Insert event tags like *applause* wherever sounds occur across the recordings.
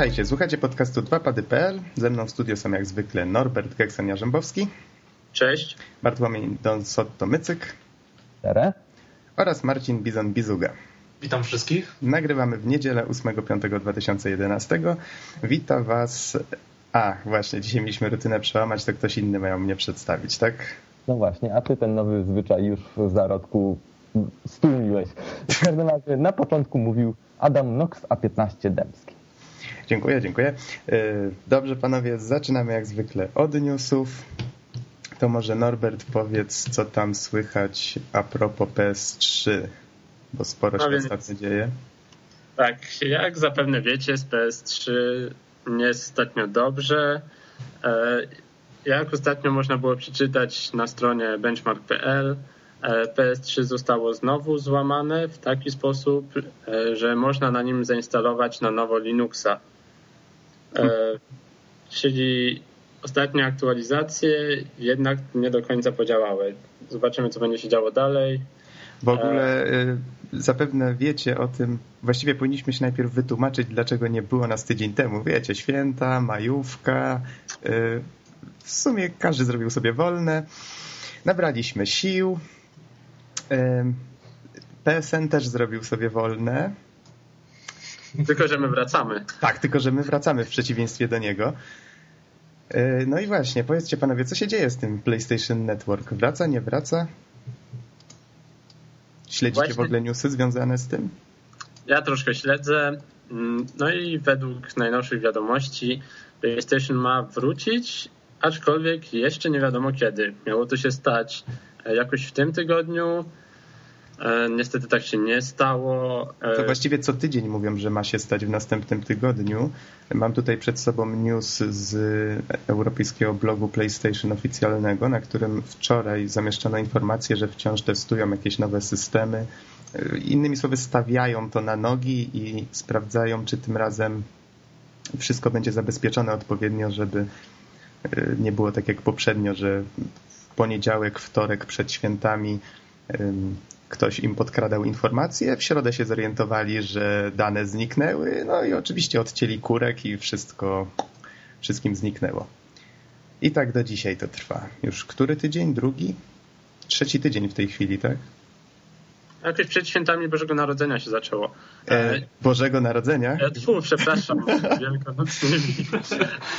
Witajcie, słuchacie podcastu 2pady.pl. Ze mną w studio są jak zwykle Norbert Gekson-Jarzębowski. Cześć. Bartłomiej Donsotto-Mycyk. Tere. Oraz Marcin Bizon-Bizuga. Witam wszystkich. Nagrywamy w niedzielę 8.5.2011. Witam Was... A, właśnie, dzisiaj mieliśmy rutynę przełamać, to ktoś inny mają mnie przedstawić, tak? No właśnie, a ty ten nowy zwyczaj już w zarodku stłumiłeś. W każdym razie na początku mówił Adam Nox A15 Dębski. Dziękuję, dziękuję. Dobrze, panowie, zaczynamy jak zwykle od newsów. To może Norbert powiedz, co tam słychać a propos PS3, bo sporo no się więc, ostatnio dzieje. Tak, jak zapewne wiecie, z PS3 nie jest ostatnio dobrze. Jak ostatnio można było przeczytać na stronie benchmark.pl, PS3 zostało znowu złamane w taki sposób, że można na nim zainstalować na nowo Linuxa. Czyli ostatnie aktualizacje jednak nie do końca podziałały. Zobaczymy, co będzie się działo dalej. W ogóle zapewne wiecie o tym, właściwie powinniśmy się najpierw wytłumaczyć, dlaczego nie było nas tydzień temu. Wiecie, święta, majówka, w sumie każdy zrobił sobie wolne. Nabraliśmy sił. PSN też zrobił sobie wolne. Tylko, że my wracamy. Tak, tylko, że my wracamy w przeciwieństwie do niego. No i właśnie, powiedzcie panowie, co się dzieje z tym PlayStation Network? Wraca, nie wraca? Śledzicie właśnie... w ogóle newsy związane z tym? Ja troszkę śledzę. No i według najnowszych wiadomości PlayStation ma wrócić aczkolwiek jeszcze nie wiadomo kiedy. Miało to się stać e, jakoś w tym tygodniu. E, niestety tak się nie stało. E, to właściwie co tydzień mówią, że ma się stać w następnym tygodniu. Mam tutaj przed sobą news z europejskiego blogu PlayStation oficjalnego, na którym wczoraj zamieszczono informację, że wciąż testują jakieś nowe systemy. Innymi słowy, stawiają to na nogi i sprawdzają, czy tym razem wszystko będzie zabezpieczone odpowiednio, żeby nie było tak jak poprzednio, że poniedziałek, wtorek przed świętami ktoś im podkradał informacje, w środę się zorientowali, że dane zniknęły, no i oczywiście odcięli kurek i wszystko, wszystkim zniknęło. I tak do dzisiaj to trwa. Już który tydzień? Drugi? Trzeci tydzień w tej chwili, tak? Jakoś przed świętami Bożego Narodzenia się zaczęło. E, Bożego Narodzenia? E, tfu, przepraszam. *laughs*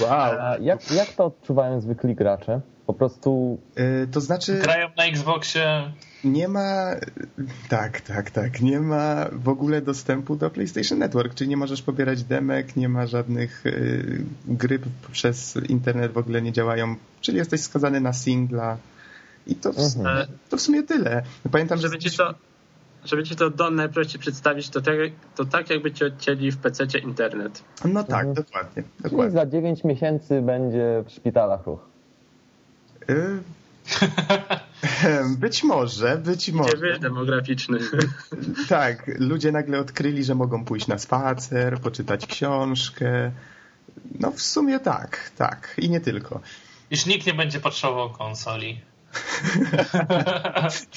wow. A jak, jak to odczuwają zwykli gracze? Po prostu... E, to znaczy... Grają na Xboxie... Nie ma... Tak, tak, tak. Nie ma w ogóle dostępu do PlayStation Network, czyli nie możesz pobierać demek, nie ma żadnych y, gry przez internet w ogóle nie działają, czyli jesteś skazany na singla. I to, mhm. to w sumie tyle. Pamiętam, że... Będzie to żeby ci to do najprościej przedstawić, to tak, to tak jakby ci odcięli w PC internet. No tak, mhm. dokładnie, dokładnie. Czyli za 9 miesięcy będzie w szpitalach ruch. Y *laughs* być może, być może. Wiesz, demograficzny. *laughs* tak, ludzie nagle odkryli, że mogą pójść na spacer, poczytać książkę. No w sumie tak, tak. I nie tylko. Już nikt nie będzie potrzebował konsoli.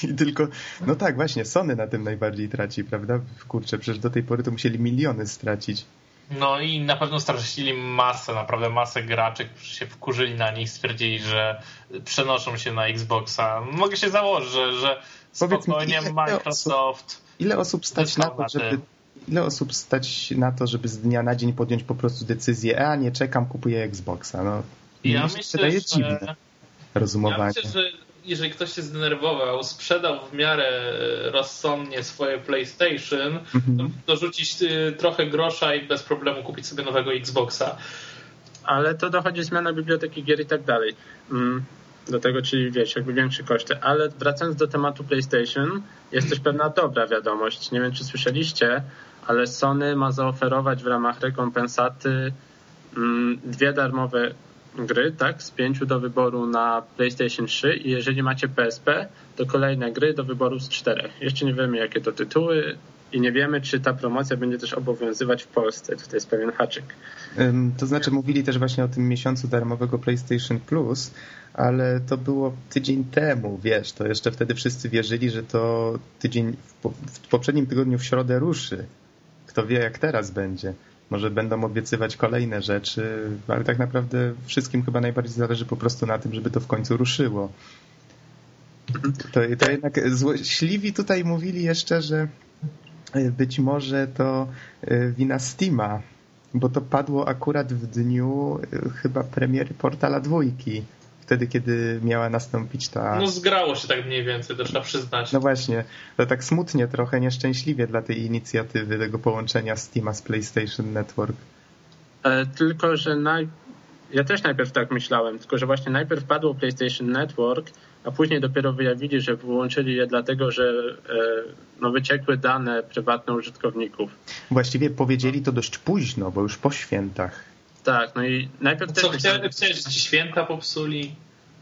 I tylko, no tak, właśnie, Sony na tym najbardziej traci, prawda? Kurczę, przecież do tej pory to musieli miliony stracić. No i na pewno stracili masę, naprawdę masę graczy, którzy się wkurzyli na nich, stwierdzili, że przenoszą się na Xboxa. Mogę się założyć, że, że spokojnie mi, Microsoft... Osób, ile osób stać na to, żeby... Ile osób stać na to, żeby z dnia na dzień podjąć po prostu decyzję, a nie czekam, kupuję Xboxa. No, ja myślę, że... dziwne rozumowanie. Ja myślę, że jeżeli ktoś się zdenerwował, sprzedał w miarę e, rozsądnie swoje PlayStation, mhm. to dorzucić e, trochę grosza i bez problemu kupić sobie nowego Xboxa. Ale to dochodzi zmiana biblioteki gier i tak dalej. Mm, do tego, czyli wiesz, jakby większe koszty. Ale wracając do tematu PlayStation, jest też pewna dobra wiadomość. Nie wiem, czy słyszeliście, ale Sony ma zaoferować w ramach rekompensaty mm, dwie darmowe gry, tak, z pięciu do wyboru na PlayStation 3 i jeżeli macie PSP, to kolejne gry do wyboru z czterech. Jeszcze nie wiemy, jakie to tytuły i nie wiemy, czy ta promocja będzie też obowiązywać w Polsce. Tutaj jest pewien haczyk. To znaczy mówili też właśnie o tym miesiącu darmowego PlayStation Plus, ale to było tydzień temu, wiesz, to jeszcze wtedy wszyscy wierzyli, że to tydzień w poprzednim tygodniu w środę ruszy. Kto wie, jak teraz będzie. Może będą obiecywać kolejne rzeczy, ale tak naprawdę wszystkim chyba najbardziej zależy po prostu na tym, żeby to w końcu ruszyło. To, to jednak złośliwi tutaj mówili jeszcze, że być może to e, wina Steama, bo to padło akurat w dniu e, chyba premiery Portala dwójki. Wtedy, kiedy miała nastąpić ta... No zgrało się tak mniej więcej, to trzeba przyznać. No właśnie, to tak smutnie trochę, nieszczęśliwie dla tej inicjatywy, tego połączenia Steama z PlayStation Network. E, tylko, że naj... ja też najpierw tak myślałem, tylko że właśnie najpierw padło PlayStation Network, a później dopiero wyjawili, że wyłączyli je dlatego, że e, no, wyciekły dane prywatne użytkowników. Właściwie powiedzieli to dość późno, bo już po świętach. Tak, no i najpierw Co, też... chciałeś, chciałeś, że ci święta popsuli?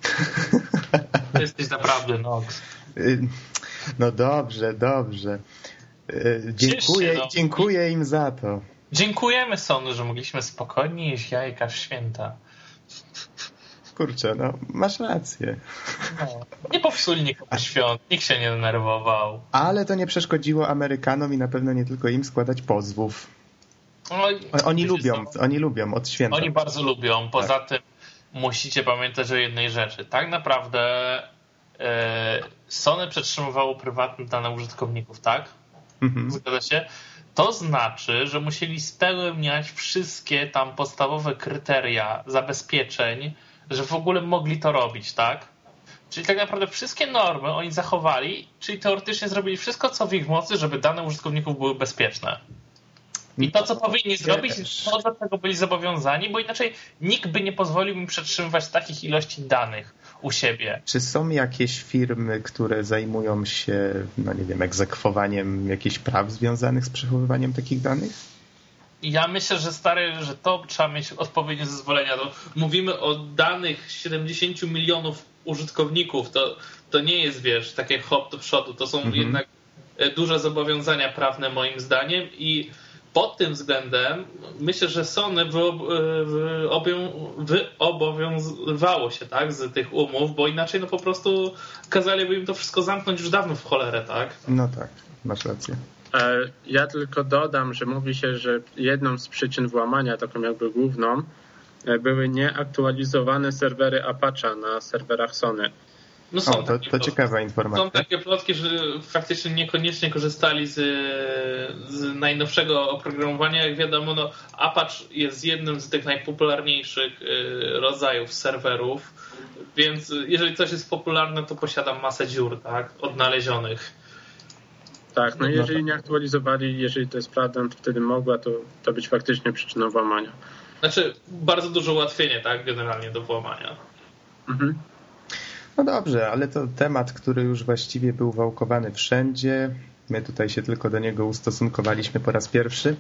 *laughs* To jesteś naprawdę Nox. Y, no dobrze, dobrze. Y, dziękuję, no. dziękuję im za to. Dziękujemy Sony, że mogliśmy spokojnie jeść jajka w święta. Kurczę, no masz rację. No, nie popsuli nikogo świąt, nikt się nie denerwował. Ale to nie przeszkodziło Amerykanom i na pewno nie tylko im składać pozwów. No, oni lubią, co? oni lubią od święta. Oni bardzo lubią. Poza tak. tym musicie pamiętać o jednej rzeczy. Tak naprawdę e, Sony przetrzymywało prywatne dane użytkowników, tak? Mhm. Zgadza się? To znaczy, że musieli spełniać wszystkie tam podstawowe kryteria zabezpieczeń, że w ogóle mogli to robić, tak? Czyli tak naprawdę wszystkie normy oni zachowali, czyli teoretycznie zrobili wszystko, co w ich mocy, żeby dane użytkowników były bezpieczne. I to, co powinni zrobić, to do tego byli zobowiązani, bo inaczej nikt by nie pozwolił im przetrzymywać takich ilości danych u siebie. Czy są jakieś firmy, które zajmują się, no nie wiem, egzekwowaniem jakichś praw związanych z przechowywaniem takich danych? Ja myślę, że stary, że to trzeba mieć odpowiednie zezwolenia. To mówimy o danych 70 milionów użytkowników. To, to nie jest, wiesz, takie hop do przodu. To są mhm. jednak e, duże zobowiązania prawne moim zdaniem i pod tym względem myślę, że Sony wyobowiązywało się tak, z tych umów, bo inaczej no po prostu kazaliby im to wszystko zamknąć już dawno w cholerę, tak? No tak, masz rację. E, ja tylko dodam, że mówi się, że jedną z przyczyn włamania, taką jakby główną, e, były nieaktualizowane serwery Apache na serwerach Sony. No są o, to, to ciekawa informacja. Są takie plotki, że faktycznie niekoniecznie korzystali z, z najnowszego oprogramowania. Jak wiadomo, no, Apache jest jednym z tych najpopularniejszych y, rodzajów serwerów, więc jeżeli coś jest popularne, to posiada masę dziur, tak, odnalezionych. Tak, no jeżeli nie aktualizowali, jeżeli to jest prawdą, to wtedy mogła to, to być faktycznie przyczyną włamania. Znaczy, bardzo duże ułatwienie, tak, generalnie do włamania. Mhm. No dobrze, ale to temat, który już właściwie był wałkowany wszędzie. My tutaj się tylko do niego ustosunkowaliśmy po raz pierwszy.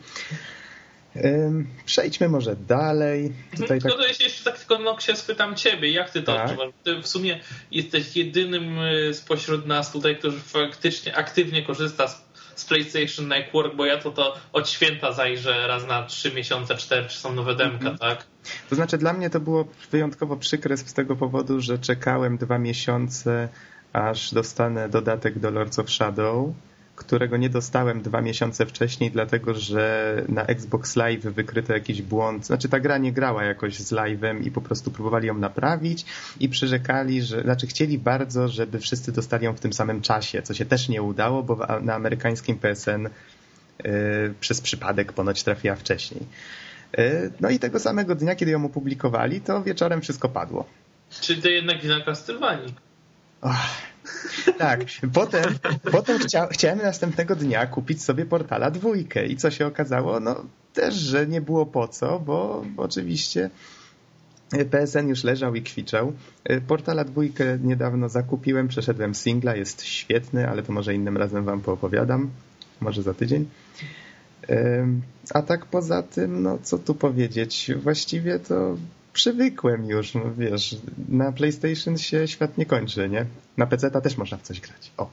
Przejdźmy może dalej. Mhm, tutaj tak... No to jeszcze tak tylko no, się spytam ciebie, jak ty to tak? odczuwasz? Ty w sumie jesteś jedynym y, spośród nas tutaj, który faktycznie aktywnie korzysta z, z PlayStation Network, bo ja to, to od święta zajrzę raz na trzy miesiące, cztery, czy są nowe demka, mm -hmm. tak? To znaczy dla mnie to było wyjątkowo przykre z tego powodu, że czekałem dwa miesiące, aż dostanę dodatek do Lords of Shadow, którego nie dostałem dwa miesiące wcześniej, dlatego że na Xbox Live wykryto jakiś błąd. Znaczy ta gra nie grała jakoś z live'em i po prostu próbowali ją naprawić i przyrzekali, że, znaczy chcieli bardzo, żeby wszyscy dostali ją w tym samym czasie, co się też nie udało, bo na amerykańskim PSN yy, przez przypadek ponoć trafiła wcześniej. E, no i tego samego dnia, kiedy ją opublikowali, to wieczorem wszystko padło. Czyli to jednak wina Castlevanii. Tak, potem, potem chcia, chciałem następnego dnia kupić sobie portala dwójkę i co się okazało? No też, że nie było po co, bo, oczywiście PSN już leżał i kwiczał. Portala dwójkę niedawno zakupiłem, przeszedłem singla, jest świetny, ale to może innym razem wam poopowiadam, może za tydzień. A tak poza tym, no co tu powiedzieć, właściwie to przywykłem już, no wiesz, na PlayStation się świat nie kończy, nie? Na PC ta też można w coś grać. O.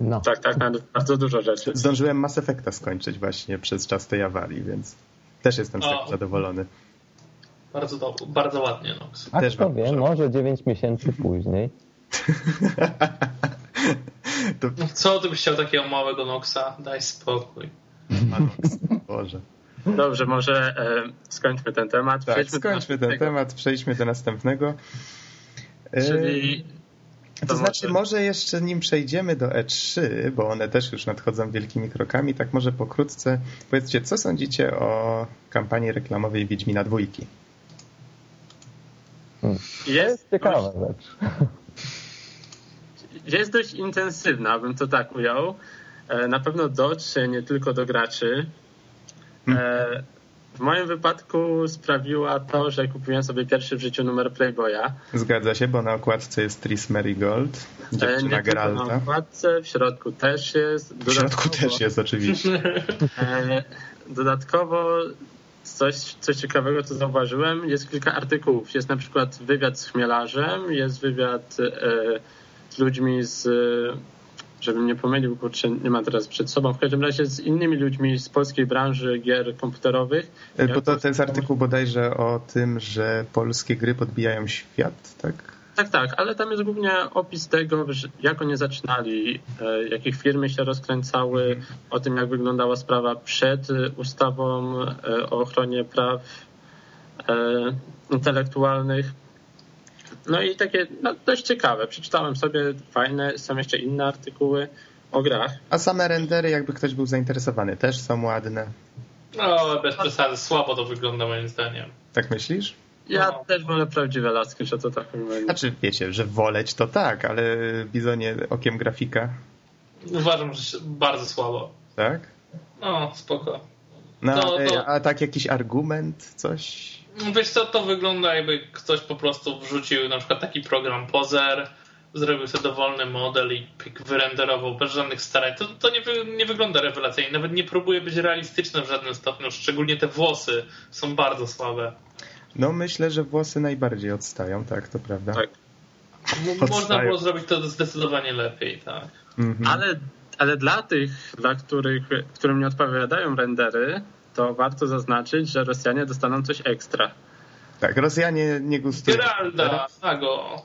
No. Tak, tak, na bardzo dużo rzeczy. Zdążyłem Mass Effecta skończyć właśnie przez czas tej awarii, więc też jestem z tego zadowolony. Bardzo, do, bardzo ładnie, Nox. A też kto wie, może 9 miesięcy później. *laughs* to... Co ty byś chciał takiego małego Noxa? Daj spokój. *laughs* Boże. Dobrze, może e, skończmy ten temat. Tak, skończmy ten temat, przejdźmy do następnego. E, Czyli to, to znaczy, może... może jeszcze nim przejdziemy do E3, bo one też już nadchodzą wielkimi krokami, tak może pokrótce powiedzcie, co sądzicie o kampanii reklamowej Wiedźmina dwójki? Hmm. Jest ciekawa rzecz. Jest dość intensywna, bym to tak ujął. E, na pewno dotrze nie tylko do graczy. Hmm. E, w moim wypadku sprawiła to, że kupiłem sobie pierwszy w życiu numer Playboya. Zgadza się, bo na okładce jest Tris Marigold, dziewczyna Nie Geralta. na okładce, w środku też jest. W środku też jest, oczywiście. *laughs* E, dodatkowo coś, coś ciekawego, co zauważyłem, jest kilka artykułów. Jest na przykład wywiad z chmielarzem, jest wywiad e, z ludźmi z żebym nie pomylił, kurczę, nie ma teraz przed sobą, w każdym razie z innymi ludźmi z polskiej branży gier komputerowych. E, bo to, to jest artykuł bodajże o tym, że polskie gry podbijają świat, tak? Tak, tak, ale tam jest głównie opis tego, jak oni zaczynali, e, jakich firmy się rozkręcały, o tym, jak wyglądała sprawa przed ustawą e, o ochronie praw intelektualnych. No i takie no, dość ciekawe. Przeczytałem sobie fajne, są jeszcze inne artykuły o grach. A same rendery, jakby ktoś był zainteresowany, też są ładne. No, bez przesady, słabo to wygląda moim zdaniem. Tak myślisz? Ja no. też wolę prawdziwe laski, że to tak wygląda. Znaczy, wiecie, że woleć to tak, ale Bizonie okiem grafika. Uważam, że bardzo słabo. Tak? No, spoko. No, to, to... a tak jakiś argument, coś? Wiesz co, to wygląda jakby ktoś po prostu wrzucił na przykład taki program Pozer, zrobił sobie dowolny model i pik wyrenderował bez żadnych starań. To, to nie, nie wygląda rewelacyjnie. Nawet nie próbuje być realistyczne w żadnym stopniu. Szczególnie te włosy są bardzo słabe. No myślę, że włosy najbardziej odstają, tak, to prawda. Tak. Można było zrobić to zdecydowanie lepiej, tak. Mhm. Ale, ale dla tych, dla których, którym nie odpowiadają rendery, to warto zaznaczyć, że Rosjanie dostaną coś ekstra. Tak, Rosjanie nie gustują. Geralda, Sago.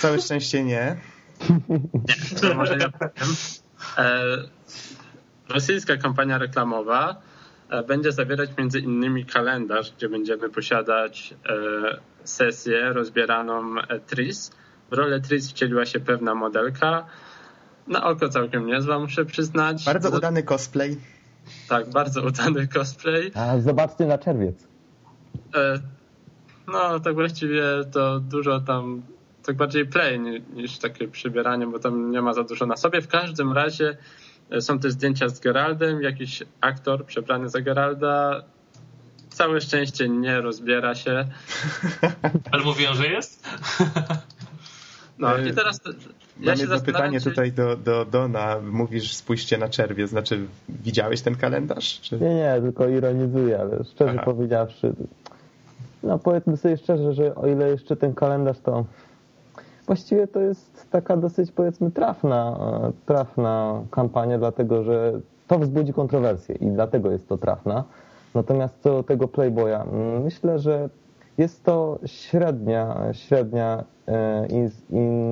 Całe szczęście nie. Nie, to może ja powiem. E, rosyjska kampania reklamowa e, będzie zawierać między innymi kalendarz, gdzie będziemy posiadać e, sesję rozbieraną TRIS. W rolę TRIS wcieliła się pewna modelka. Na oko całkiem niezła, muszę przyznać. Bardzo udany cosplay. Tak, bardzo udany cosplay. A zobaczcie na czerwiec. E, no, tak właściwie to dużo tam, tak bardziej play niż takie przybieranie, bo tam nie ma za dużo na sobie. W każdym razie e, są te zdjęcia z Geraldem, jakiś aktor przebrany za Geralda. Całe szczęście nie rozbiera się. *laughs* Ale mówią, że jest? *laughs* No i teraz ja Mam jedno pytanie czy... tutaj do, do Dona. Mówisz spójrzcie na czerwiec. Znaczy widziałeś ten kalendarz? Czy... Nie, nie, tylko ironizuję, ale szczerze Aha. powiedziawszy no powiedzmy sobie szczerze, że o ile jeszcze ten kalendarz to właściwie to jest taka dosyć powiedzmy trafna, trafna kampania, dlatego że to wzbudzi kontrowersję i dlatego jest to trafna. Natomiast co do tego Playboya, mm, myślę, że jest to średnia, średnia e,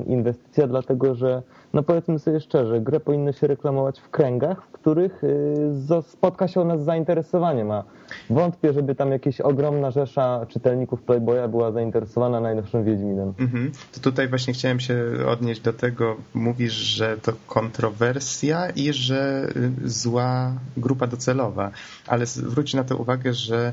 inwestycja, dlatego że, no powiedzmy sobie szczerze, grę powinno się reklamować w kręgach, w których y, spotka się ona z zainteresowaniem, a wątpię, żeby tam jakaś ogromna rzesza czytelników Playboya była zainteresowana najnowszym Wiedźminem. Mhm. To tutaj właśnie chciałem się odnieść do tego, mówisz, że to kontrowersja i że y, zła grupa docelowa, ale zwróć na to uwagę, że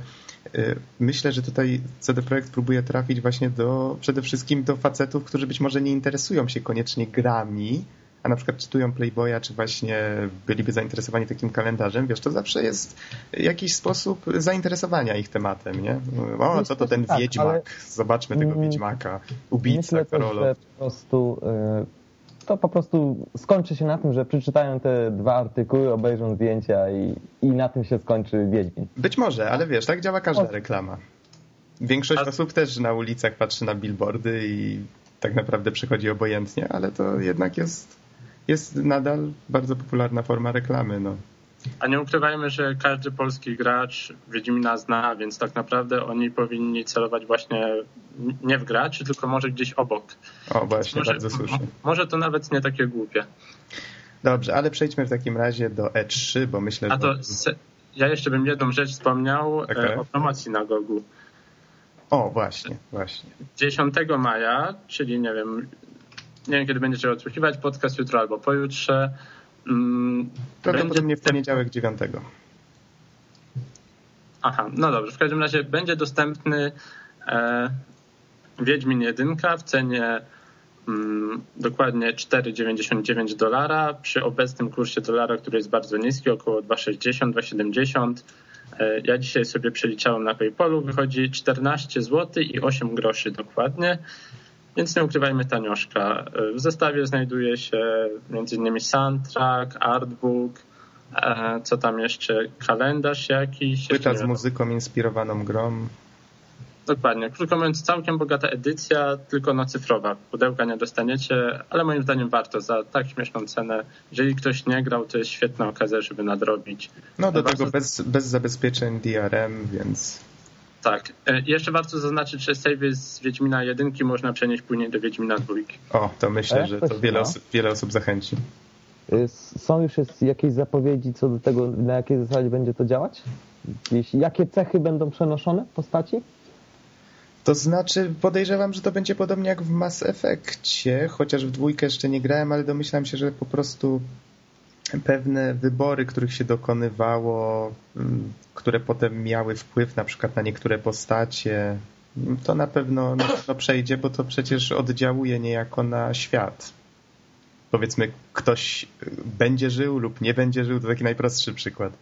myślę, że tutaj CD Projekt próbuje trafić właśnie do przede wszystkim do facetów, którzy być może nie interesują się koniecznie grami, a na przykład czytują Playboya, czy właśnie byliby zainteresowani takim kalendarzem, wiesz, to zawsze jest jakiś sposób zainteresowania ich tematem, nie? O, co to ten tak, wiedźmak? Zobaczmy tego wiedźmaka, ubica, Myślę też, że po prostu y, to po prostu skończy się na tym, że przeczytają te dwa artykuły, obejrzą zdjęcia i, i na tym się skończy Wiedźmin. Być może, ale wiesz, tak działa każda reklama. Większość A... osób też na ulicach patrzy na billboardy i tak naprawdę przechodzi obojętnie, ale to jednak jest, jest nadal bardzo popularna forma reklamy. No. A nie ukrywajmy, że każdy polski gracz Wiedźmina zna, więc tak naprawdę oni powinni celować właśnie nie w graczy, tylko może gdzieś obok. O, właśnie, może, bardzo słusznie. Może to nawet nie takie głupie. Dobrze, ale przejdźmy w takim razie do E3, bo myślę, A to se ja jeszcze bym jedną rzecz wspomniał okay. o promocji na Gogu. O, właśnie, właśnie. 10 maja, czyli nie wiem, nie wiem kiedy będziecie odsłuchiwać podcast jutro albo pojutrze. Mm, Prawdopodobnie w poniedziałek 9. Aha, no dobrze. W każdym razie będzie dostępny e, Wiedźmin 1 w cenie mm, dokładnie 4,99 dolara przy obecnym kursie dolara, który jest bardzo niski, około 2,60, 2,70. E, ja dzisiaj sobie przeliczałem na PayPalu, wychodzi 14 zł i 8 groszy dokładnie, więc nie ukrywajmy tanioszka. W zestawie znajduje się m.in. soundtrack, artbook, e, co tam jeszcze, kalendarz jakiś. Płyta z muzyką inspirowaną grom. Dokładnie. Krótko mówiąc, całkiem bogata edycja, tylko na cyfrowa. Pudełka nie dostaniecie, ale moim zdaniem warto za tak śmieszną cenę. Jeżeli ktoś nie grał, to jest świetna okazja, żeby nadrobić. No do tego bez, bez zabezpieczeń DRM, więc... Tak. E, jeszcze warto zaznaczyć, że save z Wiedźmina 1 można przenieść później do Wiedźmina 2. O, to myślę, że to wiele osób, wiele osób zachęci. Y, są już jakieś zapowiedzi co do tego, na jakiej zasadzie będzie to działać? Jakie cechy będą przenoszone w postaci? To znaczy, podejrzewam, że to będzie podobnie jak w Mass Effectie, chociaż w dwójkę jeszcze nie grałem, ale domyślam się, że po prostu pewne wybory, których się dokonywało, mm, które potem miały wpływ na przykład na niektóre postacie, mm, to na pewno, na pewno przejdzie, bo to przecież oddziałuje niejako na świat. Powiedzmy, ktoś będzie żył lub nie będzie żył, to taki najprostszy przykład.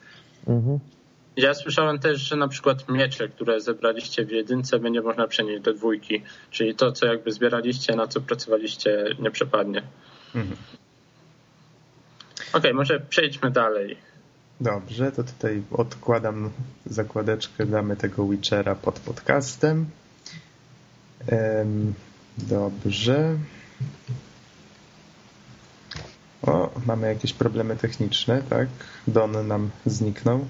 Mhm. Ja słyszałem też, że na przykład miecze, które zebraliście w jedynce, będzie można przenieść do dwójki. Czyli to, co jakby zbieraliście, na co pracowaliście, nie przepadnie. Mhm. Okej, okay, może przejdźmy dalej. Dobrze, to tutaj odkładam zakładeczkę, damy tego Witchera pod podcastem. Dobrze. O, mamy jakieś problemy techniczne, tak? Don nam zniknął.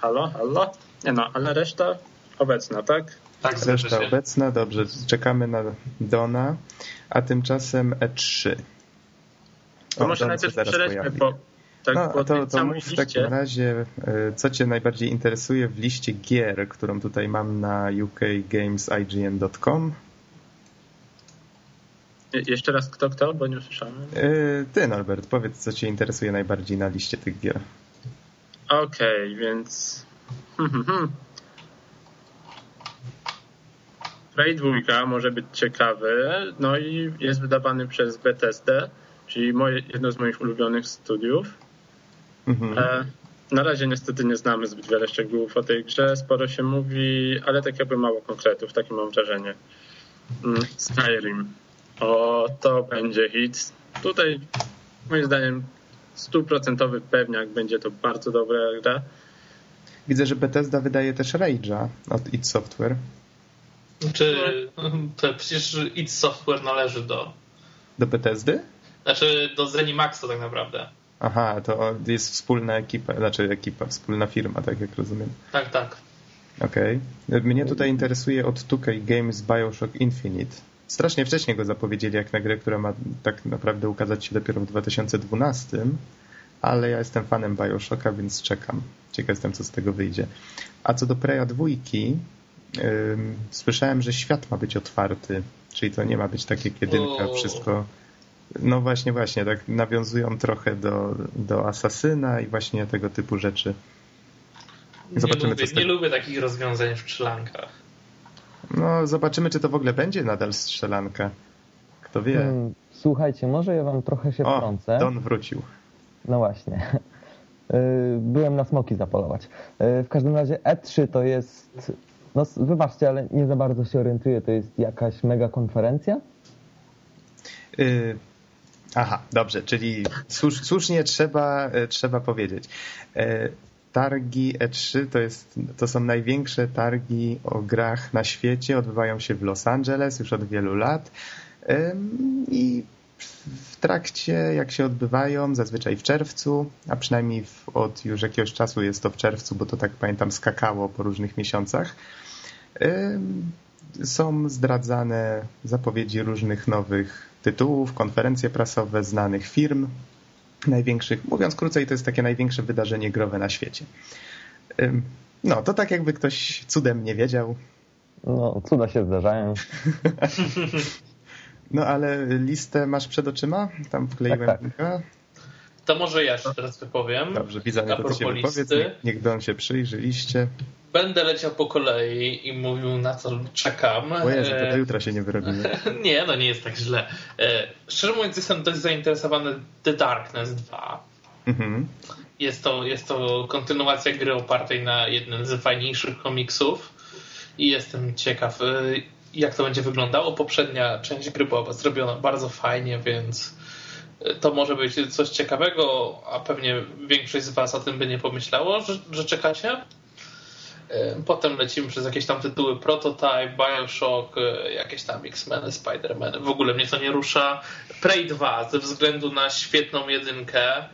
Halo, halo? Nie no, ale reszta obecna, tak? Tak, reszta obecna, dobrze. Czekamy na Dona, a tymczasem E3. O, może najpierw przejdźmy po, tak, no, po to, to mów w takim razie, e, co cię najbardziej interesuje w liście gier, którą tutaj mam na ukgamesign.com. Jeszcze raz kto, kto, bo nie usłyszałem. E, ty, Norbert, powiedz, co cię interesuje najbardziej na liście tych gier. Okej, okay, więc... *laughs* Prey 2 może być ciekawy, no i jest wydawany przez Bethesda, czyli moje, jedno z moich ulubionych studiów. Mhm. E, na razie niestety nie znamy zbyt wiele szczegółów o tej grze, sporo się mówi, ale tak jakby mało konkretów, takie mam wrażenie. Mm, Skyrim. O, to będzie hit. Tutaj moim zdaniem stuprocentowy pewniak, będzie to bardzo dobra gra. Widzę, że Bethesda wydaje też Rage'a od id Software. Czy to przecież id Software należy do... Do Bethesdy? Znaczy do Zenimaxa tak naprawdę. Aha, to jest wspólna ekipa, znaczy ekipa, wspólna firma, tak jak rozumiem. Tak, tak. Okej. Okay. Mnie tutaj interesuje od 2K Games Bioshock Infinite strasznie wcześnie go zapowiedzieli jak na grę, która ma tak naprawdę ukazać się dopiero w 2012, ale ja jestem fanem Bioshocka, więc czekam. Ciekaw jestem, co z tego wyjdzie. A co do Preya dwójki, słyszałem, że świat ma być otwarty, czyli to nie ma być takie jedynka, wszystko... No właśnie, właśnie, tak nawiązują trochę do, do Asasyna i właśnie tego typu rzeczy. Zobaczymy, nie lubię, co nie lubię takich rozwiązań w strzelankach. No, zobaczymy, czy to w ogóle będzie nadal strzelanka. Kto wie. Hmm, słuchajcie, może ja wam trochę się o, wtrącę. Don wrócił. No właśnie. *laughs* Y, byłem na smoki zapolować. Y, w każdym razie E3 to jest... No wybaczcie, ale nie za bardzo się orientuję. To jest jakaś mega konferencja? Yy, aha, dobrze, czyli słusz, słusznie trzeba, e, trzeba powiedzieć. Yy, targi E3 to, jest, to są największe targi o grach na świecie. Odbywają się w Los Angeles już od wielu lat. I w trakcie, jak się odbywają, zazwyczaj w czerwcu, a przynajmniej od już jakiegoś czasu jest to w czerwcu, bo to tak pamiętam skakało po różnych miesiącach, są zdradzane zapowiedzi różnych nowych tytułów, konferencje prasowe znanych firm, największych, mówiąc krócej, to jest takie największe wydarzenie growe na świecie. No, to tak jakby ktoś cudem nie wiedział. No, cuda się zdarzają. *laughs* no, ale listę masz przed oczyma? Tam wkleiłem tak, tak. To może ja się teraz wypowiem. Dobrze, widzę, to ty się wypowiedz. Niech on się przyjrzy liście. Będę leciał po kolei i mówił na co czekam. O Jezu, to do jutra się nie wyrobimy. *laughs* nie, no nie jest tak źle. E, szczerze mówiąc jestem dość zainteresowany The Darkness 2. Mhm. Jest, to, jest to kontynuacja gry opartej na jednym z fajniejszych komiksów i jestem ciekaw e, jak to będzie wyglądało. Poprzednia część gry była zrobiona bardzo fajnie, więc to może być coś ciekawego, a pewnie większość z Was o tym by nie pomyślało, że, że czekacie. Potem lecimy przez jakieś tam tytuły Prototype, Bioshock, e, jakieś tam X-Men, Spider-Man. W ogóle mnie to nie rusza. Prey 2 ze względu na świetną jedynkę. Mm,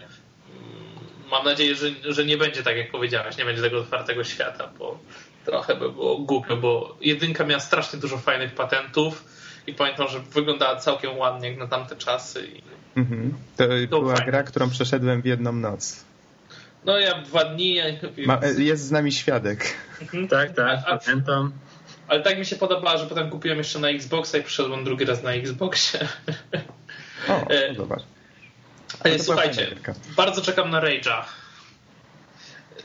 mam nadzieję, że, że nie będzie tak, jak powiedziałeś, nie będzie tego otwartego świata, bo trochę by było głupio, bo jedynka miała strasznie dużo fajnych patentów i pamiętam, że wyglądała całkiem ładnie jak na tamte czasy. Mhm. To, to była fajnie. gra, którą przeszedłem w jedną noc. No ja dwa dni. Więc... Ma, jest z nami świadek. Mhm. Tak, tak, pamiętam. Ale tak mi się podobała, że potem kupiłem jeszcze na Xboxa i przyszedłem drugi raz na Xboxie. O, *laughs* no zobacz. Ale słuchajcie, bardzo czekam na Rage'a.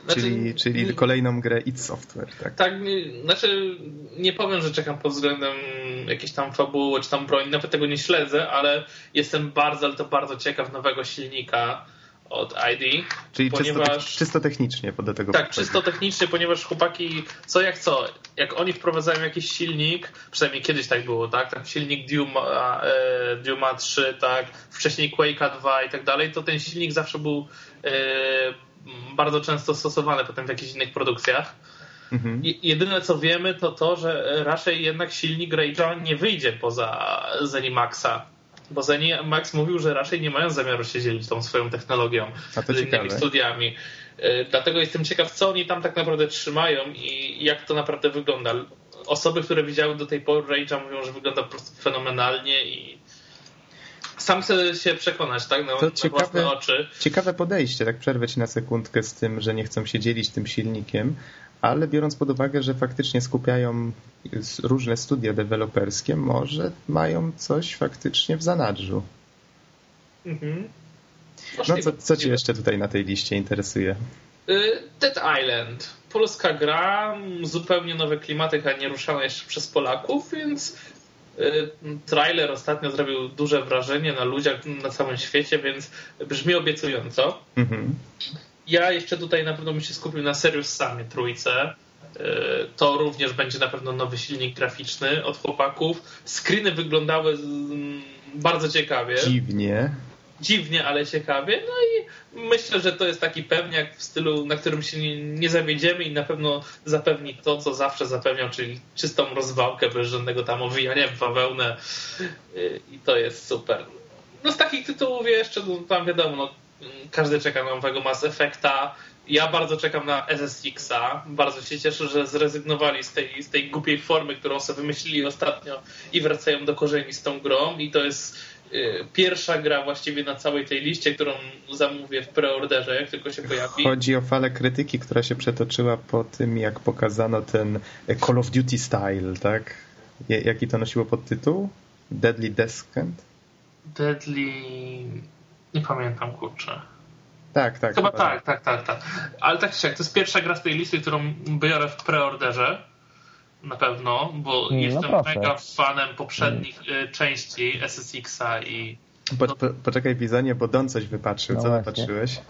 Znaczy, czyli, czyli kolejną grę id Software, tak? Tak, znaczy nie powiem, że czekam pod względem jakiejś tam fabuły czy tam broni, nawet tego nie śledzę, ale jestem bardzo, ale to bardzo ciekaw nowego silnika od ID. Czyli ponieważ, czysto, czysto technicznie do tego Tak, czysto technicznie, ponieważ chłopaki, co jak co, jak oni wprowadzają jakiś silnik, przynajmniej kiedyś tak było, tak, tak silnik Duma, e, Duma 3, tak, wcześniej Quake'a 2 i tak dalej, to ten silnik zawsze był e, bardzo często stosowany potem w jakichś innych produkcjach. Mhm. Jedyne co wiemy to to, że raczej jednak silnik Rage'a nie wyjdzie poza Zenimaxa. Bo Zenimax mówił, że raczej nie mają zamiaru się dzielić tą swoją technologią z innymi studiami. E, dlatego jestem ciekaw, co oni tam tak naprawdę trzymają i jak to naprawdę wygląda. Osoby, które widziały do tej pory Rage'a mówią, że wygląda po prostu fenomenalnie i sam chcę się przekonać, tak? Na, to na ciekawe, oczy. Ciekawe podejście, tak przerwę ci na sekundkę z tym, że nie chcą się dzielić tym silnikiem, ale biorąc pod uwagę, że faktycznie skupiają różne studia deweloperskie, może mają coś faktycznie w zanadrzu. Mhm. No co, co ci jeszcze tutaj na tej liście interesuje? Y, Dead Island. Polska gra, zupełnie nowe klimaty, a nie ruszana jeszcze przez Polaków, więc Y, trailer ostatnio zrobił duże wrażenie na ludziach na całym świecie, więc brzmi obiecująco. Mhm. Ja jeszcze tutaj na pewno bym się skupił na Serious Samie trójce. Y, to również będzie na pewno nowy silnik graficzny od chłopaków. Screeny wyglądały mm, bardzo ciekawie. Dziwnie dziwnie, ale ciekawie. No i myślę, że to jest taki pewniak w stylu, na którym się nie, nie zawiedziemy i na pewno zapewni to, co zawsze zapewniał, czyli czystą rozwałkę bez żadnego tam owijania w bawełnę i to jest super. No z takich tytułów jeszcze, no, tam wiadomo, no, każdy czeka na nowego Mass Effecta, ja bardzo czekam na SSX-a. Bardzo się cieszę, że zrezygnowali z tej, z tej głupiej formy, którą sobie wymyślili ostatnio i wracają do korzeni z tą grą. I to jest Y, pierwsza gra właściwie na całej tej liście, którą zamówię w preorderze, jak tylko się pojawi. Chodzi o falę krytyki, która się przetoczyła po tym, jak pokazano ten Call of Duty style, tak? Jaki to nosiło podtytuł? Deadly Descent? Deadly... Nie pamiętam, kurczę. Tak, tak. Chyba, chyba tak, tak, tak, tak. Ale tak czy jak, to jest pierwsza gra z tej listy, którą biorę w preorderze na pewno, bo no jestem proszę. mega fanem poprzednich mm. części SSX-a i... Po, po, poczekaj, Bizonie, bo Don coś wypatrzył. No Co właśnie. wypatrzyłeś?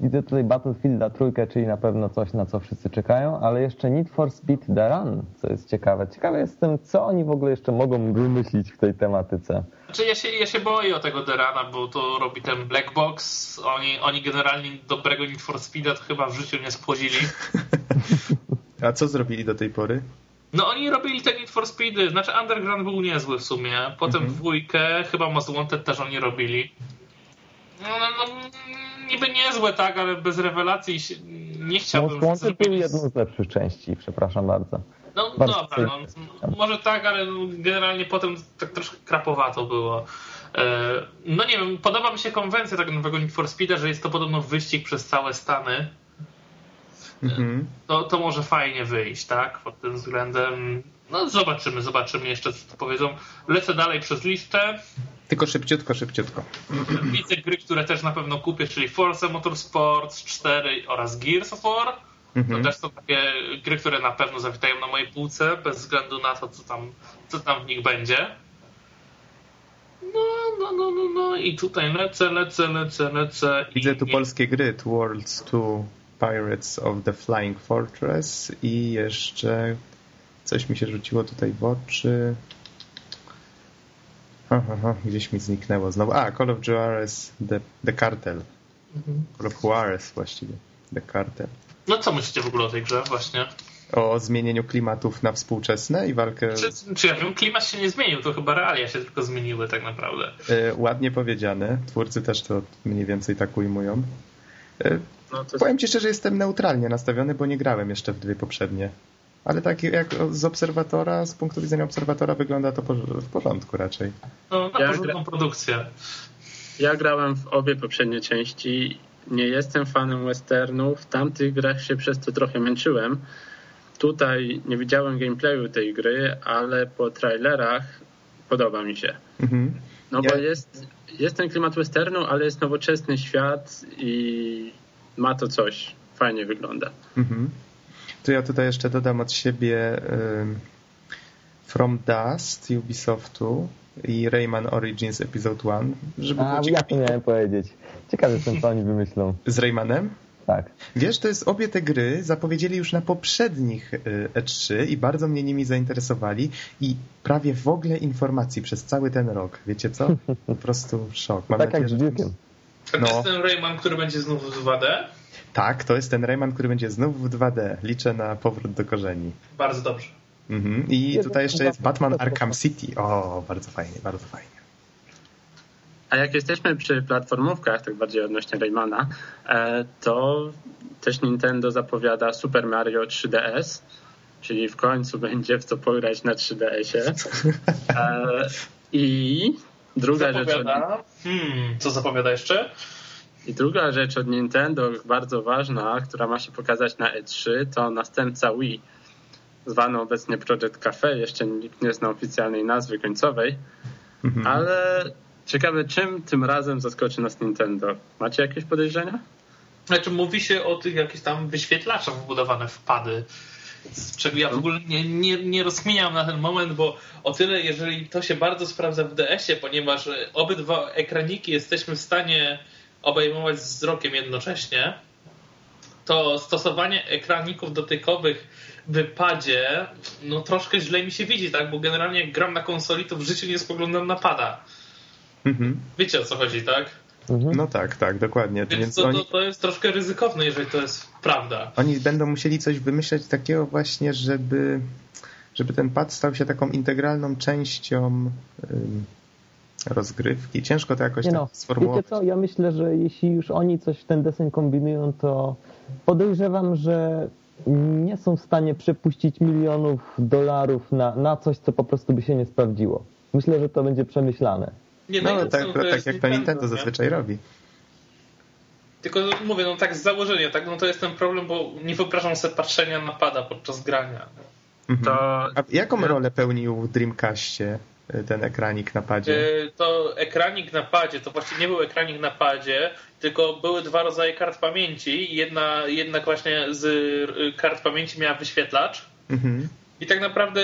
Widzę tutaj Battlefielda trójkę, czyli na pewno coś, na co wszyscy czekają, ale jeszcze Need for Speed The Run, co jest ciekawe. Ciekawe jestem, co oni w ogóle jeszcze mogą wymyślić w tej tematyce. Znaczy ja się, ja się boję o tego The Runa, bo to robi ten Black Box. Oni, oni generalnie dobrego Need for Speeda to chyba w życiu nie spłodzili. *laughs* A co zrobili do tej pory? No oni robili te Need for Speedy, znaczy Underground był niezły w sumie, potem mhm. dwójkę, chyba Most Wanted też oni robili. No, no, no niby niezłe, tak, ale bez rewelacji nie chciałbym... Most Wanted był jedną z lepszych części, przepraszam bardzo. No bardzo dobra, no, może tak, ale generalnie potem tak troszkę krapowato było. No nie wiem, podoba mi się konwencja tego nowego Need for Speeda, że jest to podobno wyścig przez całe Stany. Mhm. To, to może fajnie wyjść, tak? Pod tym względem. No zobaczymy, zobaczymy jeszcze co powiedzą. Lecę dalej przez listę. Tylko szybciutko, szybciutko. *clears throat* Widzę gry, które też na pewno kupię, czyli Forza Motorsports 4 oraz Gears of War. Mhm. To też są takie gry, które na pewno zawitają na mojej półce, bez względu na to, co tam, co tam w nich będzie. No, no, no, no, no i tutaj lecę, lecę, lecę, lecę. Widzę tu polskie gry, Worlds 2, Pirates of the Flying Fortress i jeszcze coś mi się rzuciło tutaj w oczy. Aha, gdzieś mi zniknęło znowu. A, Call of Juarez, The, the Cartel. Mhm. Call of Juarez właściwie, The Cartel. No co myślicie w ogóle o tej grze właśnie? O zmienieniu klimatów na współczesne i walkę... Czy, czy ja wiem, klimat się nie zmienił, to chyba realia się tylko zmieniły tak naprawdę. E, ładnie powiedziane. Twórcy też to mniej więcej tak ujmują. E, no to... Powiem ci szczerze, jestem neutralnie nastawiony, bo nie grałem jeszcze w dwie poprzednie. Ale tak jak z obserwatora, z punktu widzenia obserwatora wygląda to w porządku raczej. No, na ja porządną gra... produkcję. Ja grałem w obie poprzednie części. Nie jestem fanem westernów. W tamtych grach się przez to trochę męczyłem. Tutaj nie widziałem gameplayu tej gry, ale po trailerach podoba mi się. Mhm. No ja... bo jest, jest ten klimat westernu, ale jest nowoczesny świat i ma to coś. Fajnie wygląda. Mhm. To ja tutaj jeszcze dodam od siebie From Dust Ubisoftu i Rayman Origins Episode 1. Żeby A, ja to miałem powiedzieć. Ciekawy jestem, co oni wymyślą. Z Raymanem? Tak. Wiesz, to jest obie te gry zapowiedzieli już na poprzednich E3 y, i bardzo mnie nimi zainteresowali i prawie w ogóle informacji przez cały ten rok. Wiecie co? *laughs* Po prostu szok. Mam tak nadzieję, jak z Duke'em. To no. jest ten Rayman, który będzie znów w 2D? Tak, to jest ten Rayman, który będzie znów w 2D. Liczę na powrót do korzeni. Bardzo dobrze. Mhm. I tutaj jeszcze jest Batman Arkham City. O, bardzo fajnie, bardzo fajnie. A jak jesteśmy przy platformówkach, tak bardziej odnośnie Raymana, e, to też Nintendo zapowiada Super Mario 3DS, czyli w końcu będzie w co pograć na 3DS-ie. E, I druga zapowiada, rzecz... Hmm, co zapowiada jeszcze? I druga rzecz od Nintendo, bardzo ważna, która ma się pokazać na E3, to następca Wii, zwany obecnie Project Cafe. Jeszcze nikt nie zna oficjalnej nazwy końcowej, mhm. ale ciekawe, czym tym razem zaskoczy nas Nintendo. Macie jakieś podejrzenia? Znaczy, mówi się o tych jakichś tam wyświetlaczach wbudowane w pady. Czego ja w ogóle nie, nie, nie rozkminiam na ten moment, bo o tyle, jeżeli to się bardzo sprawdza w DS-ie, ponieważ obydwa ekraniki jesteśmy w stanie obejmować wzrokiem jednocześnie, to stosowanie ekraników dotykowych w wypadzie, no troszkę źle mi się widzi, tak? Bo generalnie jak gram na konsoli, to w życiu nie spoglądam na pada. Mhm. Wiecie o co chodzi, tak? Mhm. No tak, tak, dokładnie. Więc, Więc to, oni... to, to, jest troszkę ryzykowne, jeżeli to jest prawda. Oni będą musieli coś wymyśleć takiego właśnie, żeby, żeby ten pad stał się taką integralną częścią rozgrywki. Ciężko to jakoś nie tak no, sformułować. Wiecie co, ja myślę, że jeśli już oni coś w ten desen kombinują, to podejrzewam, że nie są w stanie przepuścić milionów dolarów na, na coś, co po prostu by się nie sprawdziło. Myślę, że to będzie przemyślane. Nie, no, no tak, tak jak to Nintendo zazwyczaj robi. Tylko mówię, no tak z założenia, tak, no to jest ten problem, bo nie wyobrażam sobie patrzenia na pada podczas grania. Mhm. To... A jaką rolę pełnił w Dreamcastie ten ekranik na padzie? E, to ekranik na padzie, to właściwie nie był ekranik na padzie, tylko były dwa rodzaje kart pamięci. Jedna, jedna właśnie z y, kart pamięci miała wyświetlacz. Mhm. I tak naprawdę,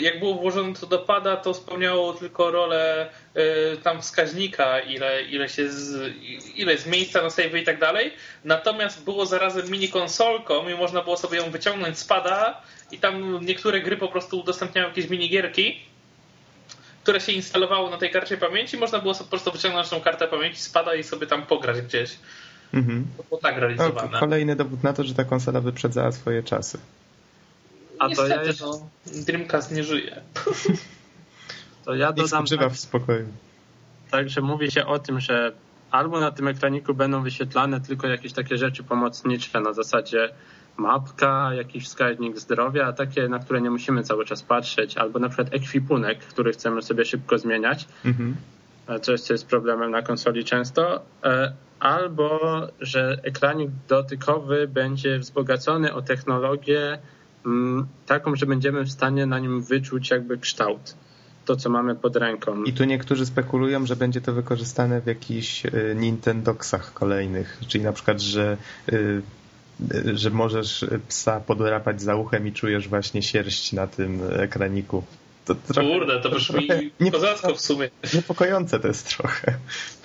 jak było włożone to do pada, to spełniało tylko rolę y, tam wskaźnika, ile, ile, się z, ile jest miejsca na save i tak dalej. Natomiast było zarazem mini konsolką i można było sobie ją wyciągnąć z pada i tam niektóre gry po prostu udostępniały jakieś minigierki które się instalowało na tej karcie pamięci, można było sobie po prostu wyciągnąć tą kartę pamięci, spada i sobie tam pograć gdzieś. Mhm. To było tak realizowane. No, kolejny dowód na to, że ta konsola wyprzedzała swoje czasy. A Niestety, to ja jeszcze... no, Dreamcast nie żyje. To ja dodam... I tak, w spokoju. Także mówi się o tym, że albo na tym ekraniku będą wyświetlane tylko jakieś takie rzeczy pomocnicze na zasadzie mapka, jakiś wskaźnik zdrowia, takie, na które nie musimy cały czas patrzeć, albo na przykład ekwipunek, który chcemy sobie szybko zmieniać. Mhm. coś co jest problemem na konsoli często, albo że ekranik dotykowy będzie wzbogacony o technologię mm, taką, że będziemy w stanie na nim wyczuć jakby kształt to, co mamy pod ręką. I tu niektórzy spekulują, że będzie to wykorzystane w jakichś y, Nintendoxach kolejnych, czyli na przykład, że że możesz psa podrapać za uchem i czujesz właśnie sierść na tym ekraniku. To trochę, Kurde, to brzmi to kozacko w sumie. Niepokojące to jest trochę.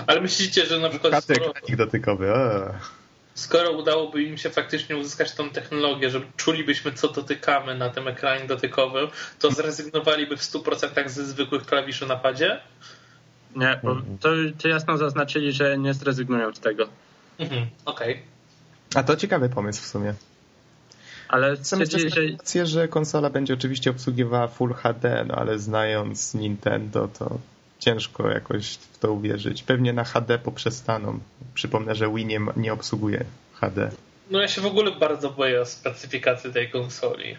Ale myślicie, że na przykład... Skoro... ekranik dotykowy. O skoro udałoby im się faktycznie uzyskać tą technologię, że czulibyśmy, co dotykamy na tym ekranie dotykowym, to zrezygnowaliby w 100% ze zwykłych klawiszy na padzie? Nie, bo to, to jasno zaznaczyli, że nie zrezygnują z tego. Mhm, okej. Okay. A to ciekawy pomysł w sumie. Ale stwierdzili, że... że konsola będzie oczywiście obsługiwała Full HD, no ale znając Nintendo, to ciężko jakoś w to uwierzyć. Pewnie na HD poprzestaną. Przypomnę, że Wii nie, nie obsługuje HD. No ja się w ogóle bardzo boję o specyfikację tej konsoli.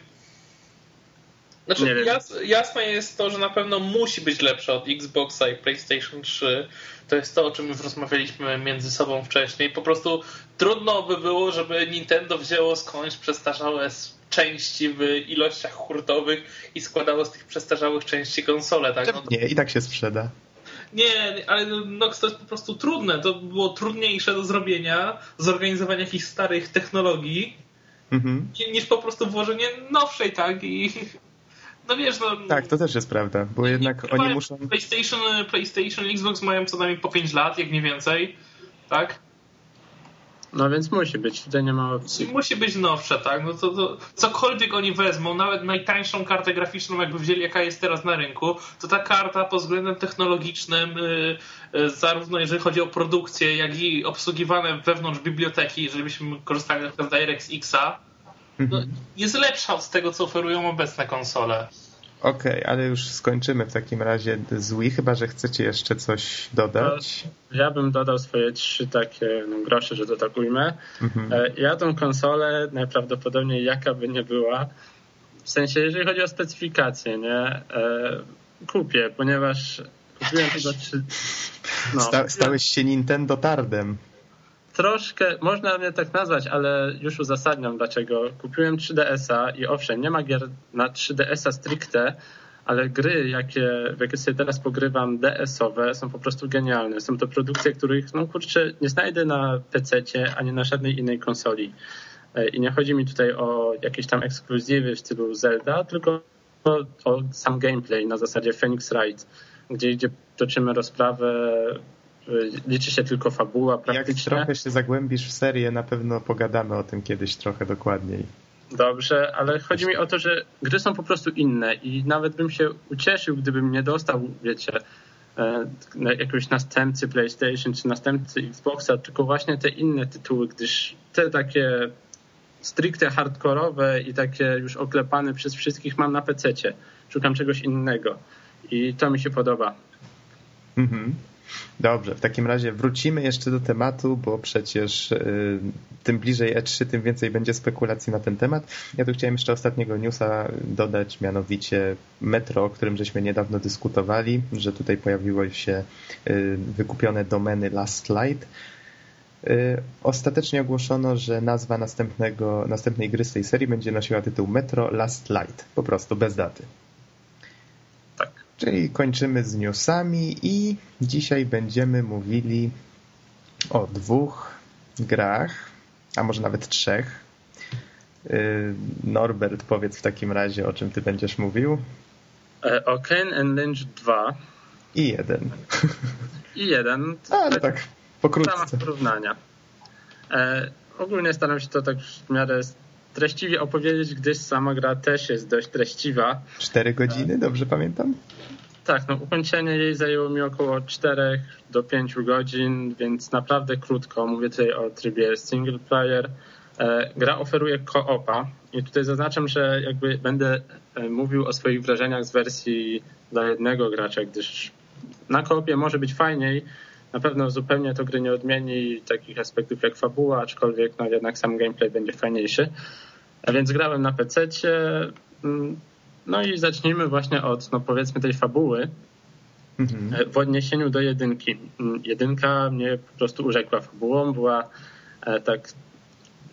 Znaczy, jas, jasne jest to, że na pewno musi być lepsza od Xboxa i PlayStation 3. To jest to, o czym już rozmawialiśmy między sobą wcześniej. Po prostu trudno by było, żeby Nintendo wzięło skądś przestarzałe części w ilościach hurtowych i składało z tych przestarzałych części konsole. Tak? No, nie, i tak się sprzeda. Nie, ale Nox to jest po prostu trudne. To było trudniejsze do zrobienia, zorganizowania jakichś starych technologii, mhm. niż po prostu włożenie nowszej, tak? I no wiesz, no... Tak, to też jest prawda, bo jednak oni muszą... PlayStation, PlayStation, Xbox mają co najmniej po 5 lat, jak nie więcej, tak? No więc musi być, tutaj nie ma opcji. Musi być nowsza, tak? No to, to cokolwiek oni wezmą, nawet najtańszą kartę graficzną, jakby wzięli jaka jest teraz na rynku, to ta karta pod względem technologicznym, yy, zarówno jeżeli chodzi o produkcję, jak i obsługiwane wewnątrz biblioteki, jeżeli byśmy korzystali na przykład z DirectX'a, no, jest lepsza od tego, co oferują obecne konsole. Okej, okay, ale już skończymy w takim razie z Wii, chyba że chcecie jeszcze coś dodać. No, ja bym dodał swoje trzy takie no, grosze, że to tak ujmę. Mhm. E, ja tą konsolę najprawdopodobniej jaka by nie była, w sensie jeżeli chodzi o specyfikację, nie, e, kupię, ponieważ kupiłem tego trzy... No, Sta, stałeś się Nintendo tardem troszkę, można mnie tak nazwać, ale już uzasadniam dlaczego. Kupiłem 3DS-a i owszem, nie ma gier na 3DS-a stricte, ale gry, jakie, w jakie sobie teraz pogrywam DS-owe, są po prostu genialne. Są to produkcje, których, no kurczę, nie znajdę na PC-cie ani na żadnej innej konsoli. E, I nie chodzi mi tutaj o jakieś tam ekskluzywy w stylu Zelda, tylko o, o sam gameplay na zasadzie Phoenix Wright, gdzie, gdzie toczymy rozprawę liczy się tylko fabuła praktycznie. Jak trochę się zagłębisz w serię, na pewno pogadamy o tym kiedyś trochę dokładniej. Dobrze, ale chodzi mi o to, że gry są po prostu inne i nawet bym się ucieszył, gdybym nie dostał, wiecie, e, jakiegoś następcy PlayStation czy następcy Xboxa, tylko właśnie te inne tytuły, gdyż te takie stricte hardkorowe i takie już oklepane przez wszystkich mam na PC-cie. Szukam czegoś innego i to mi się podoba. Mhm. Dobrze, w takim razie wrócimy jeszcze do tematu, bo przecież y, tym bliżej E3, tym więcej będzie spekulacji na ten temat. Ja tu chciałem jeszcze ostatniego newsa dodać, mianowicie Metro, o którym żeśmy niedawno dyskutowali, że tutaj pojawiły się y, wykupione domeny Last Light. Y, ostatecznie ogłoszono, że nazwa następnego, następnej gry z tej serii będzie nosiła tytuł Metro Last Light, po prostu bez daty. Czyli kończymy z newsami i dzisiaj będziemy mówili o dwóch grach, a może nawet trzech. Y, Norbert, powiedz w takim razie, o czym ty będziesz mówił. E, o Ken and Lynch 2. I jeden. I jeden. *laughs* Ale tak pokrótce. ramach porównania. E, ogólnie staram się to tak w miarę treściwie opowiedzieć, gdyż sama gra też jest dość treściwa. Cztery godziny, dobrze pamiętam? Tak, no ukończenie jej zajęło mi około 4 do 5 godzin, więc naprawdę krótko. Mówię tutaj o trybie single player. E, gra oferuje koopa i tutaj zaznaczam, że jakby będę e, mówił o swoich wrażeniach z wersji dla jednego gracza, gdyż na koopie może być fajniej. Na pewno zupełnie to gry nie odmieni takich aspektów jak fabuła, aczkolwiek no jednak sam gameplay będzie fajniejszy. A więc grałem na PC. No i zacznijmy właśnie od, no powiedzmy, tej fabuły. mhm. w odniesieniu do jedynki. Mm, jedynka mnie po prostu urzekła fabułą, była tak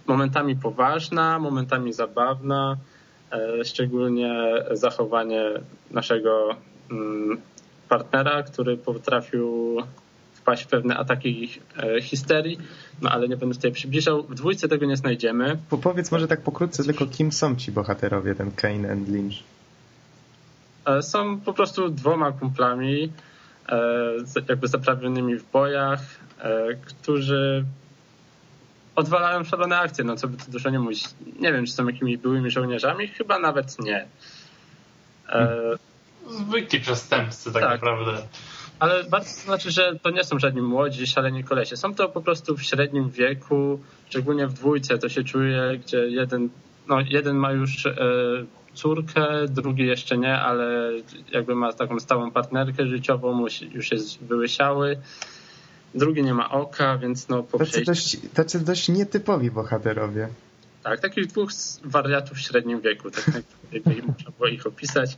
momentami poważna, momentami zabawna, szczególnie zachowanie naszego mm, partnera, który potrafił wpaść w pewne ataki e, histerii, no ale nie będę tutaj przybliżał. W dwójce tego nie znajdziemy. Powiedz może tak pokrótce tylko, kim są ci bohaterowie, ten Kane and Lynch? E, są po prostu dwoma kumplami, e, jakby zaprawionymi w bojach, którzy odwalają szalone akcje, no co by tu dużo nie mówić. Nie wiem, czy są jakimiś byłymi żołnierzami, chyba nawet nie. Zwykli przestępcy tak, tak. naprawdę. Ale bardzo to znaczy, że to nie są żadni młodzi, szaleni kolesie. Są to po prostu w średnim wieku, szczególnie w dwójce to się czuje, gdzie jeden, no, jeden ma już e, córkę, drugi jeszcze nie, ale jakby ma taką stałą partnerkę życiową, już jest wyłysiały. Drugi nie ma oka, więc no po tacy dość, tacy dość nietypowi bohaterowie. Tak, takich dwóch wariatów w średnim wieku, tak jakby można było ich opisać.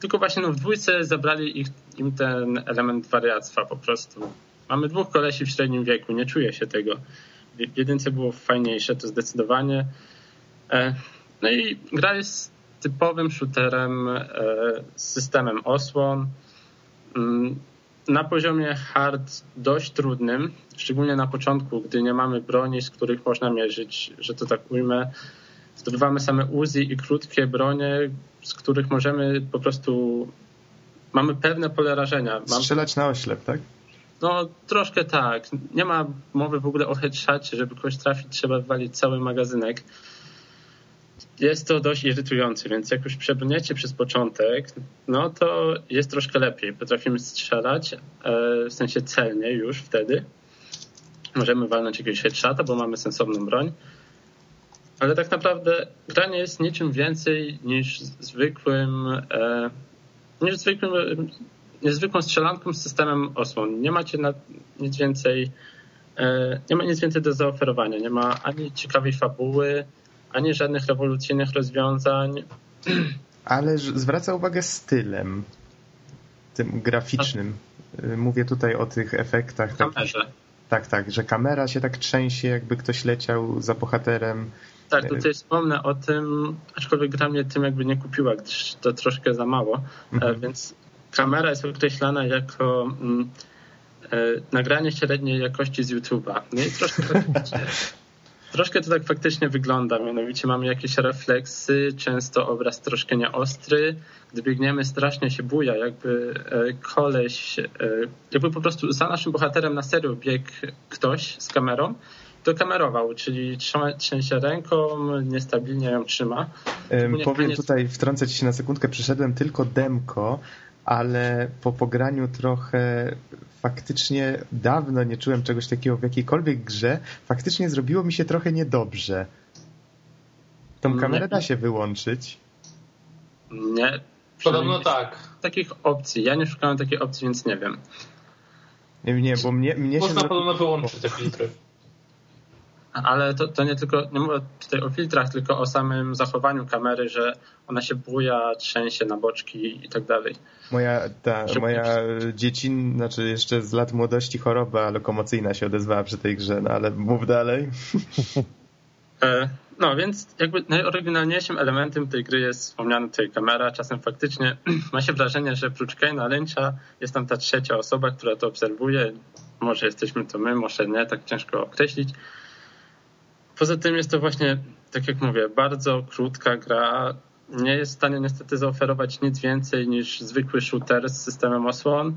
Tylko właśnie no, w dwójce zabrali ich, im ten element wariactwa po prostu. Mamy dwóch kolesi w średnim wieku, nie czuję się tego. W jedynce było fajniejsze, to zdecydowanie. E, no i gra jest typowym shooterem e, z systemem osłon. Mm, na poziomie hard dość trudnym, szczególnie na początku, gdy nie mamy broni, z których można mierzyć, że to tak ujmę. Zdobywamy same Uzi i krótkie bronie, z których możemy po prostu. Mamy pewne pole rażenia. Mam... Strzelać na oślep, tak? No, troszkę tak. Nie ma mowy w ogóle o headshocie. Żeby kogoś trafić, trzeba wywalić cały magazynek. Jest to dość irytujące, więc jak już przebrniecie przez początek, no to jest troszkę lepiej. Potrafimy strzelać, e, w sensie celnie już wtedy. Możemy walnąć jakiegoś headshota, bo mamy sensowną broń ale tak naprawdę gra nie jest niczym więcej niż zwykłym, e, niż zwykłym, niezwykłą strzelanką z systemem osłon. Nie macie na, nic więcej, e, nie ma nic więcej do zaoferowania. Nie ma ani ciekawej fabuły, ani żadnych rewolucyjnych rozwiązań. *clears throat* Ale zwraca uwagę stylem, tym graficznym. Mówię tutaj o tych efektach. Kamerze. Tak, tak, że kamera się tak trzęsie, jakby ktoś leciał za bohaterem. Tak, tutaj wspomnę o tym, aczkolwiek gra mnie tym jakby nie kupiła, gdyż to troszkę za mało, e, mhm. więc kamera jest określana jako mm, e, nagranie średniej jakości z YouTube'a. No i troszkę, *laughs* troszkę to tak faktycznie wygląda, mianowicie mamy jakieś refleksy, często obraz troszkę nieostry, gdy biegniemy strasznie się buja, jakby e, koleś, jakby po prostu za naszym bohaterem na serio biegł ktoś z kamerą to kamerował, czyli trzyma, trzęsie ręką, niestabilnie ją trzyma. Powiem tutaj, wtrącę ci się na sekundkę, przyszedłem tylko demko, ale po pograniu trochę faktycznie dawno nie czułem czegoś takiego w jakiejkolwiek grze. Faktycznie zrobiło mi się trochę niedobrze. Tą kamerę da się wyłączyć. Nie. Podobno tak. Takich opcji. Ja nie szukałem takiej opcji, więc nie wiem. Nie, nie bo mnie, mnie Można się... podobno wyłączyć te filtry ale to, to nie tylko, nie mówię tutaj o filtrach, tylko o samym zachowaniu kamery, że ona się buja, trzęsie na boczki i tak dalej. Moja, ta, moja dziecin, znaczy jeszcze z lat młodości choroba lokomocyjna się odezwała przy tej grze, no ale mów dalej. *laughs* E, no więc jakby najoryginalniejszym elementem tej gry jest wspomniana tutaj kamera. Czasem faktycznie *clears throat* ma się wrażenie, że prócz Kane'a Lyncha jest tam ta trzecia osoba, która to obserwuje. Może jesteśmy to my, może nie, tak ciężko określić. Poza tym jest to właśnie, tak jak mówię, bardzo krótka gra. Nie jest w stanie niestety zaoferować nic więcej niż zwykły shooter z systemem osłon.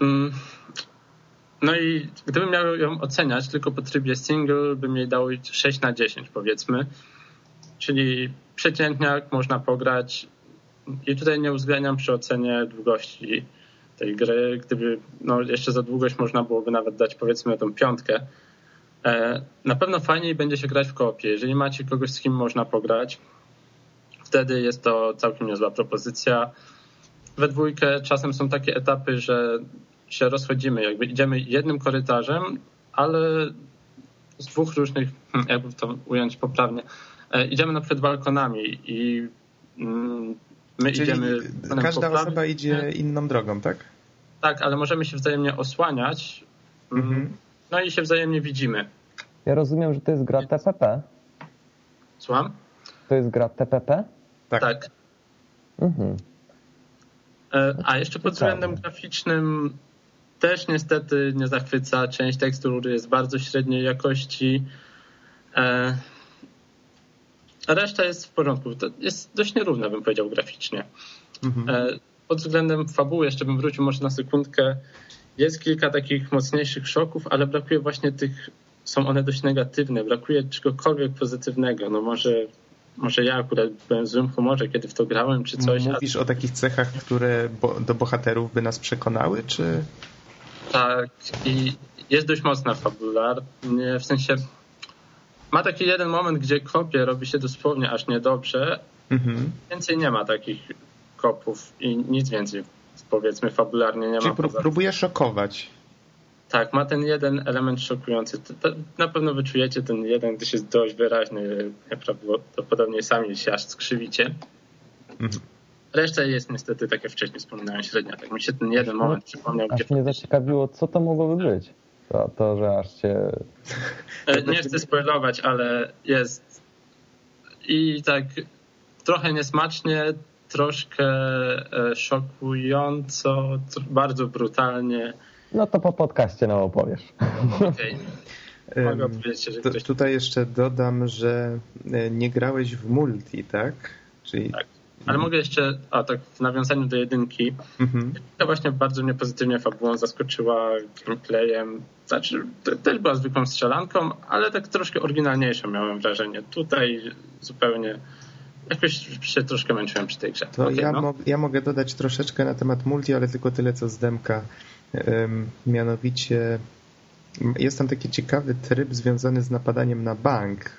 Mm. No i gdybym miał ją oceniać tylko po trybie single, bym jej dał 6 na 10 powiedzmy. Czyli przeciętniak można pograć i tutaj nie uwzględniam przy ocenie długości tej gry. Gdyby no, jeszcze za długość można byłoby nawet dać powiedzmy tą piątkę, na pewno fajniej będzie się grać w kopie. Jeżeli macie kogoś, z kim można pograć, wtedy jest to całkiem niezła propozycja. We dwójkę czasem są takie etapy, że się rozchodzimy, jakby idziemy jednym korytarzem, ale z dwóch różnych, hmm, jakby to ująć poprawnie, e, idziemy na przykład balkonami i mm, my Czyli idziemy. Każda osoba idzie inną drogą, tak? Tak, ale możemy się wzajemnie osłaniać. Mm, mhm. No i się wzajemnie widzimy. Ja rozumiem, że to jest gra TPP. Słucham? To jest gra TPP? Tak. tak. Mhm. E, a jeszcze pod względem graficznym też niestety nie zachwyca. Część tekstur jest bardzo średniej jakości. E, a reszta jest w porządku. To jest dość nierówna, bym powiedział, graficznie. Mhm. E, pod względem fabuły, jeszcze bym wrócił może na sekundkę. Jest kilka takich mocniejszych szoków, ale brakuje właśnie tych, są one dość negatywne, brakuje czegokolwiek pozytywnego. No może, może ja akurat byłem w złym humorze, kiedy w to grałem, czy coś. Mówisz o takich cechach, które do bohaterów by nas przekonały, czy... Tak, i jest dość mocna fabularnie, w sensie ma taki jeden moment, gdzie kopie robi się dosłownie aż niedobrze. Mhm. Więcej nie ma takich kopów i nic więcej powiedzmy fabularnie nie Czyli ma. próbuje szokować. Tak, ma ten jeden element szokujący. Na pewno wyczujecie ten jeden, gdyż jest dość wyraźny. Prawdopodobnie sami się aż skrzywicie. Mhm. Reszta jest niestety, tak jak wcześniej wspominałem, średnia. Tak mi się ten jeden moment przypomniał. Aż gdzie mnie zaciekawiło, co to mogłoby być. To, to że aż cię... E, nie chcę spoilować, ale jest i tak trochę niesmacznie, troszkę e, szokująco, bardzo brutalnie. No to po podcaście nam opowiesz. Okej. Okay. *laughs* Mogę opowiedzieć, że ktoś... Tutaj jeszcze dodam, że e, nie grałeś w multi, tak? Czyli... Tak. Ale mogę jeszcze, a tak w nawiązaniu do jedynki, mhm. to właśnie bardzo mnie pozytywnie fabułą zaskoczyła gameplayem. Znaczy, też była zwykłą strzelanką, ale tak troszkę oryginalniejszą miałem wrażenie. Tutaj zupełnie jakoś się troszkę męczyłem przy tej grze. To okay, ja, no. mo ja mogę dodać troszeczkę na temat multi, ale tylko tyle co z demka. Um, mianowicie jest tam taki ciekawy tryb związany z napadaniem na bank.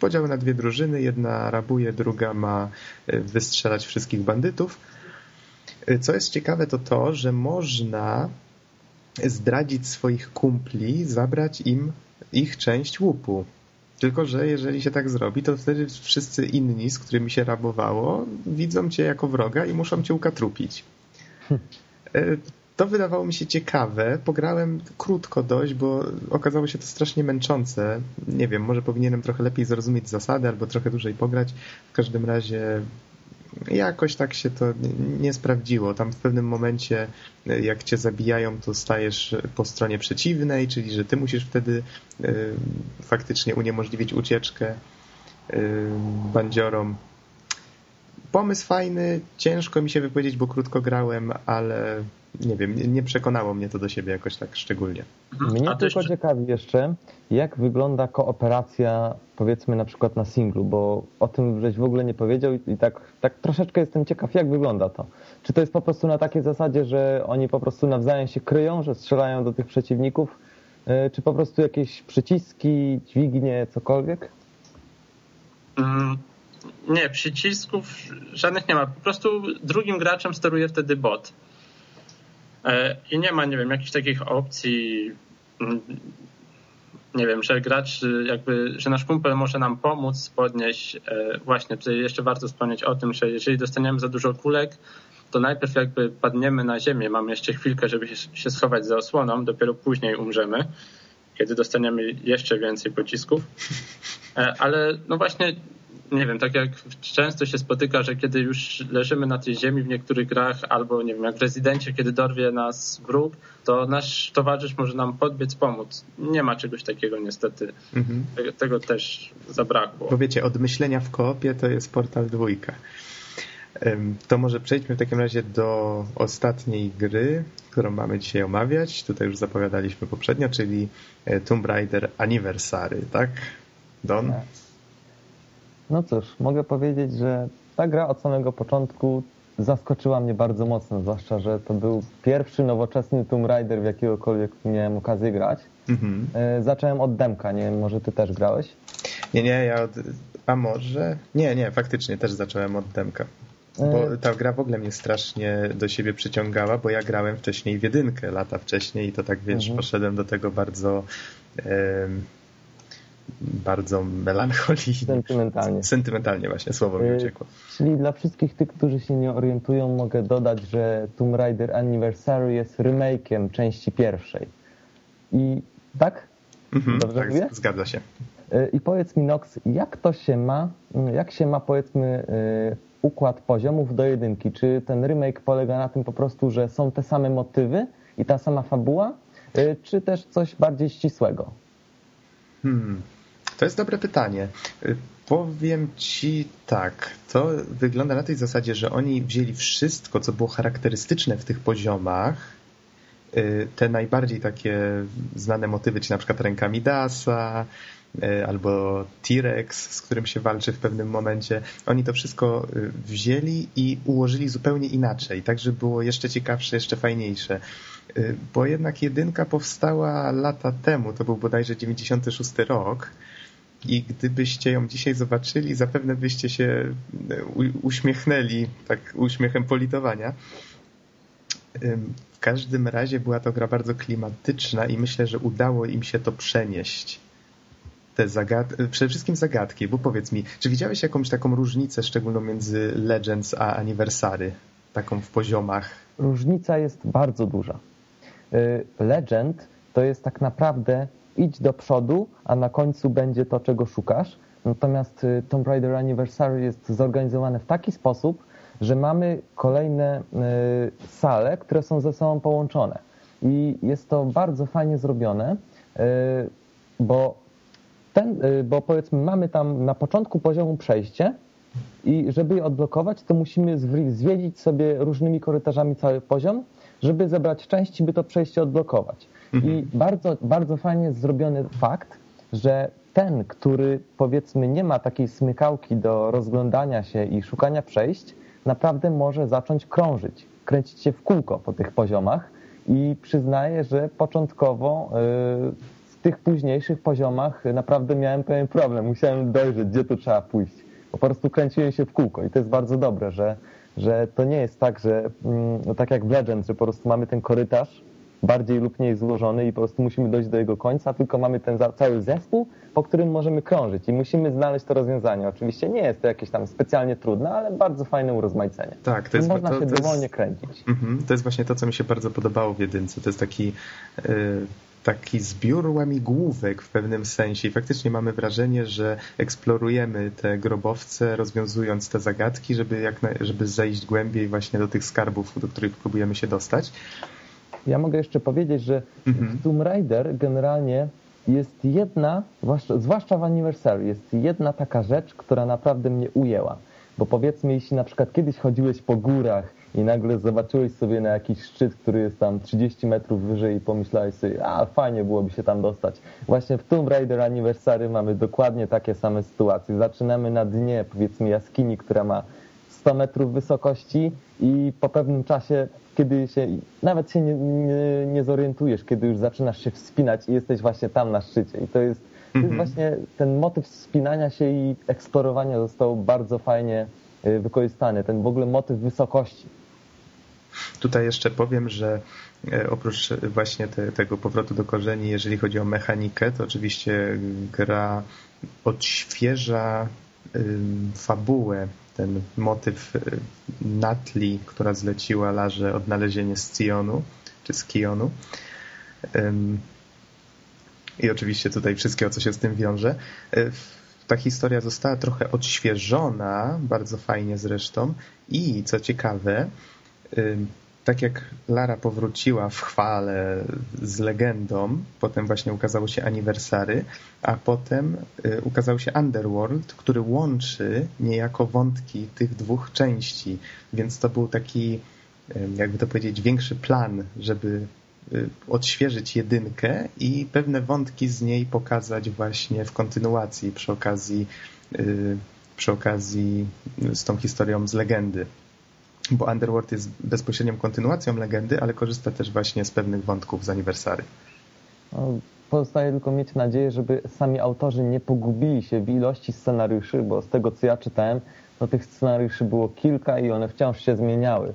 Podział na dwie drużyny, jedna rabuje, druga ma e, wystrzelać wszystkich bandytów. E, co jest ciekawe to to, że można zdradzić swoich kumpli, zabrać im ich część łupu. Tylko, że jeżeli się tak zrobi, to wtedy wszyscy inni, z którymi się rabowało, widzą cię jako wroga i muszą cię ukatrupić. E, to wydawało mi się ciekawe. Pograłem krótko dość, bo okazało się to strasznie męczące. Nie wiem, może powinienem trochę lepiej zrozumieć zasady albo trochę dłużej pograć. W każdym razie jakoś tak się to nie sprawdziło. Tam w pewnym momencie, jak cię zabijają, to stajesz po stronie przeciwnej, czyli że ty musisz wtedy y, faktycznie uniemożliwić ucieczkę y, bandziorom. Pomysł fajny, ciężko mi się wypowiedzieć, bo krótko grałem, ale nie wiem, nie przekonało mnie to do siebie jakoś tak szczególnie. Mhm. Mnie tylko jeszcze... ciekawi jeszcze, jak wygląda kooperacja powiedzmy na przykład na singlu, bo o tym żeś w ogóle nie powiedział i, tak, tak troszeczkę jestem ciekaw, jak wygląda to. Czy to jest po prostu na takiej zasadzie, że oni po prostu nawzajem się kryją, że strzelają do tych przeciwników, e, czy po prostu jakieś przyciski, dźwignie, cokolwiek? Mm, nie, przycisków żadnych nie ma. Po prostu drugim graczem steruje wtedy bot. E, I nie ma, nie wiem, jakichś takich opcji, mm, nie wiem, że gracz jakby, że nasz kumpel może nam pomóc podnieść. E, właśnie tutaj jeszcze warto wspomnieć o tym, że jeżeli dostaniemy za dużo kulek, to najpierw jakby padniemy na ziemię, mamy jeszcze chwilkę, żeby się schować za osłoną, dopiero później umrzemy, kiedy dostaniemy jeszcze więcej pocisków. E, ale no właśnie nie wiem, tak jak często się spotyka, że kiedy już leżymy na tej ziemi w niektórych grach, albo nie wiem, jak w rezydencie, kiedy dorwie nas wróg, to nasz towarzysz może nam podbiec, pomóc. Nie ma czegoś takiego niestety. Mhm. Tego, tego, też zabrakło. Bo wiecie, od myślenia w koopie to jest portal dwójka. To może przejdźmy w takim razie do ostatniej gry, którą mamy dzisiaj omawiać. Tutaj już zapowiadaliśmy poprzednio, czyli e, Tomb Raider Anniversary, tak? Don? Tak. No cóż, mogę powiedzieć, że ta gra od samego początku zaskoczyła mnie bardzo mocno, zwłaszcza, że to był pierwszy nowoczesny Tomb Raider, w jakiegokolwiek miałem okazję grać. Mhm. E, zacząłem od demka, nie wiem, może ty też grałeś? Nie, nie, ja od... A może? Nie, nie, faktycznie też zacząłem od demka. Bo e, ta gra w ogóle mnie strasznie do siebie przyciągała, bo ja grałem wcześniej w jedynkę lata wcześniej i to tak, wiesz, mhm. poszedłem do tego bardzo bardzo melancholicznie. Sentymentalnie. Sentymentalnie właśnie, słowo mi uciekło. Czyli dla wszystkich tych, którzy się nie orientują, mogę dodać, że Tomb Raider Anniversary jest remake'iem części pierwszej. I tak? Mhm, Dobrze tak, mówię? zgadza się. I powiedz mi, Nox, jak to się ma, jak się ma powiedzmy układ poziomów do jedynki? Czy ten remake polega na tym po prostu, że są te same motywy i ta sama fabuła, czy też coś bardziej ścisłego? Hmm, to jest dobre pytanie. Y, powiem ci tak, to wygląda na tej zasadzie, że oni wzięli wszystko, co było charakterystyczne w tych poziomach, y, te najbardziej takie znane motywy, czy na przykład ręka Midasa, y, albo T-Rex, z którym się walczy w pewnym momencie. Oni to wszystko wzięli i ułożyli zupełnie inaczej, tak żeby było jeszcze ciekawsze, jeszcze fajniejsze. Bo jednak jedynka powstała lata temu, to był bodajże 96 rok, i gdybyście ją dzisiaj zobaczyli, zapewne byście się uśmiechnęli tak uśmiechem politowania. W każdym razie była to gra bardzo klimatyczna i myślę, że udało im się to przenieść. Te zagad... Przede wszystkim zagadki, bo powiedz mi, czy widziałeś jakąś taką różnicę szczególną między Legends a Anniversary? Taką w poziomach? Różnica jest bardzo duża. Y, Legend to jest tak naprawdę idź do przodu, a na końcu będzie to, czego szukasz. Natomiast y, Tomb Raider Anniversary jest zorganizowane w taki sposób, że mamy kolejne y, sale, które są ze sobą połączone. I jest to bardzo fajnie zrobione, y, bo, ten, bo powiedzmy mamy tam na początku poziomu przejście i żeby je odblokować, to musimy zwiedzić sobie różnymi korytarzami cały poziom, żeby zebrać części, by to przejście odblokować. I mhm. bardzo, bardzo fajnie jest zrobiony fakt, że ten, który powiedzmy nie ma takiej smykałki do rozglądania się i szukania przejść, naprawdę może zacząć krążyć, kręcić się w kółko po tych poziomach i przyznaję, że początkowo y, w tych późniejszych poziomach naprawdę miałem pewien problem. Musiałem dojrzeć, gdzie tu trzeba pójść. Po prostu kręciłem się w kółko i to jest bardzo dobre, że, że to nie jest tak, że mm, no tak jak w Legend, że po prostu mamy ten korytarz bardziej lub mniej złożony i po prostu musimy dojść do jego końca, tylko mamy ten cały zespół, po którym możemy krążyć i musimy znaleźć to rozwiązanie. Oczywiście nie jest to jakieś tam specjalnie trudne, ale bardzo fajne urozmaicenie. Tak, to jest, można to, się to dowolnie jest, kręcić. Mm to jest właśnie to, co mi się bardzo podobało w jedynce. To jest taki... Yy taki zbiór łamigłówek w pewnym sensie i faktycznie mamy wrażenie, że eksplorujemy te grobowce, rozwiązując te zagadki, żeby, jak na, żeby zejść głębiej właśnie do tych skarbów, do których próbujemy się dostać. Ja mogę jeszcze powiedzieć, że mhm. w Tomb Raider generalnie jest jedna, zwłaszcza w Anniversary, jest jedna taka rzecz, która naprawdę mnie ujęła. Bo powiedzmy, jeśli na przykład kiedyś chodziłeś po górach i nagle zobaczyłeś sobie na jakiś szczyt, który jest tam 30 metrów wyżej i pomyślałeś sobie, a fajnie byłoby się tam dostać. Właśnie w Tomb Raider Anniversary mamy dokładnie takie same sytuacje. Zaczynamy na dnie, powiedzmy, jaskini, która ma 100 metrów wysokości i po pewnym czasie, kiedy się nawet się nie, nie, nie zorientujesz, kiedy już zaczynasz się wspinać i jesteś właśnie tam na szczycie. I to jest, to jest mhm. właśnie ten motyw wspinania się i eksplorowania został bardzo fajnie y, wykorzystany. Ten w ogóle motyw wysokości. Tutaj jeszcze powiem, że e, oprócz właśnie te, tego powrotu do korzeni, jeżeli chodzi o mechanikę, to oczywiście gra odświeża fabułę ten motyw y, Natli, która zleciła Larze odnalezienie z Cionu, czy z Kionu. I oczywiście tutaj wszystkiego, co się z tym wiąże. Ta historia została trochę odświeżona, bardzo fajnie zresztą. I co ciekawe, tak jak Lara powróciła w chwale z legendą, potem właśnie ukazało się Anniversary, a potem y, ukazał się Underworld, który łączy niejako wątki tych dwóch części, więc to był taki, jakby to powiedzieć, większy plan, żeby y, odświeżyć jedynkę i pewne wątki z niej pokazać właśnie w kontynuacji przy okazji, y, przy okazji z tą historią z legendy bo Underworld jest bezpośrednią kontynuacją legendy, ale korzysta też właśnie z pewnych wątków z aniversary. No, pozostaje tylko mieć nadzieję, żeby sami autorzy nie pogubili się w ilości scenariuszy, bo z tego co ja czytałem, no tych scenariuszy było kilka i one wciąż się zmieniały.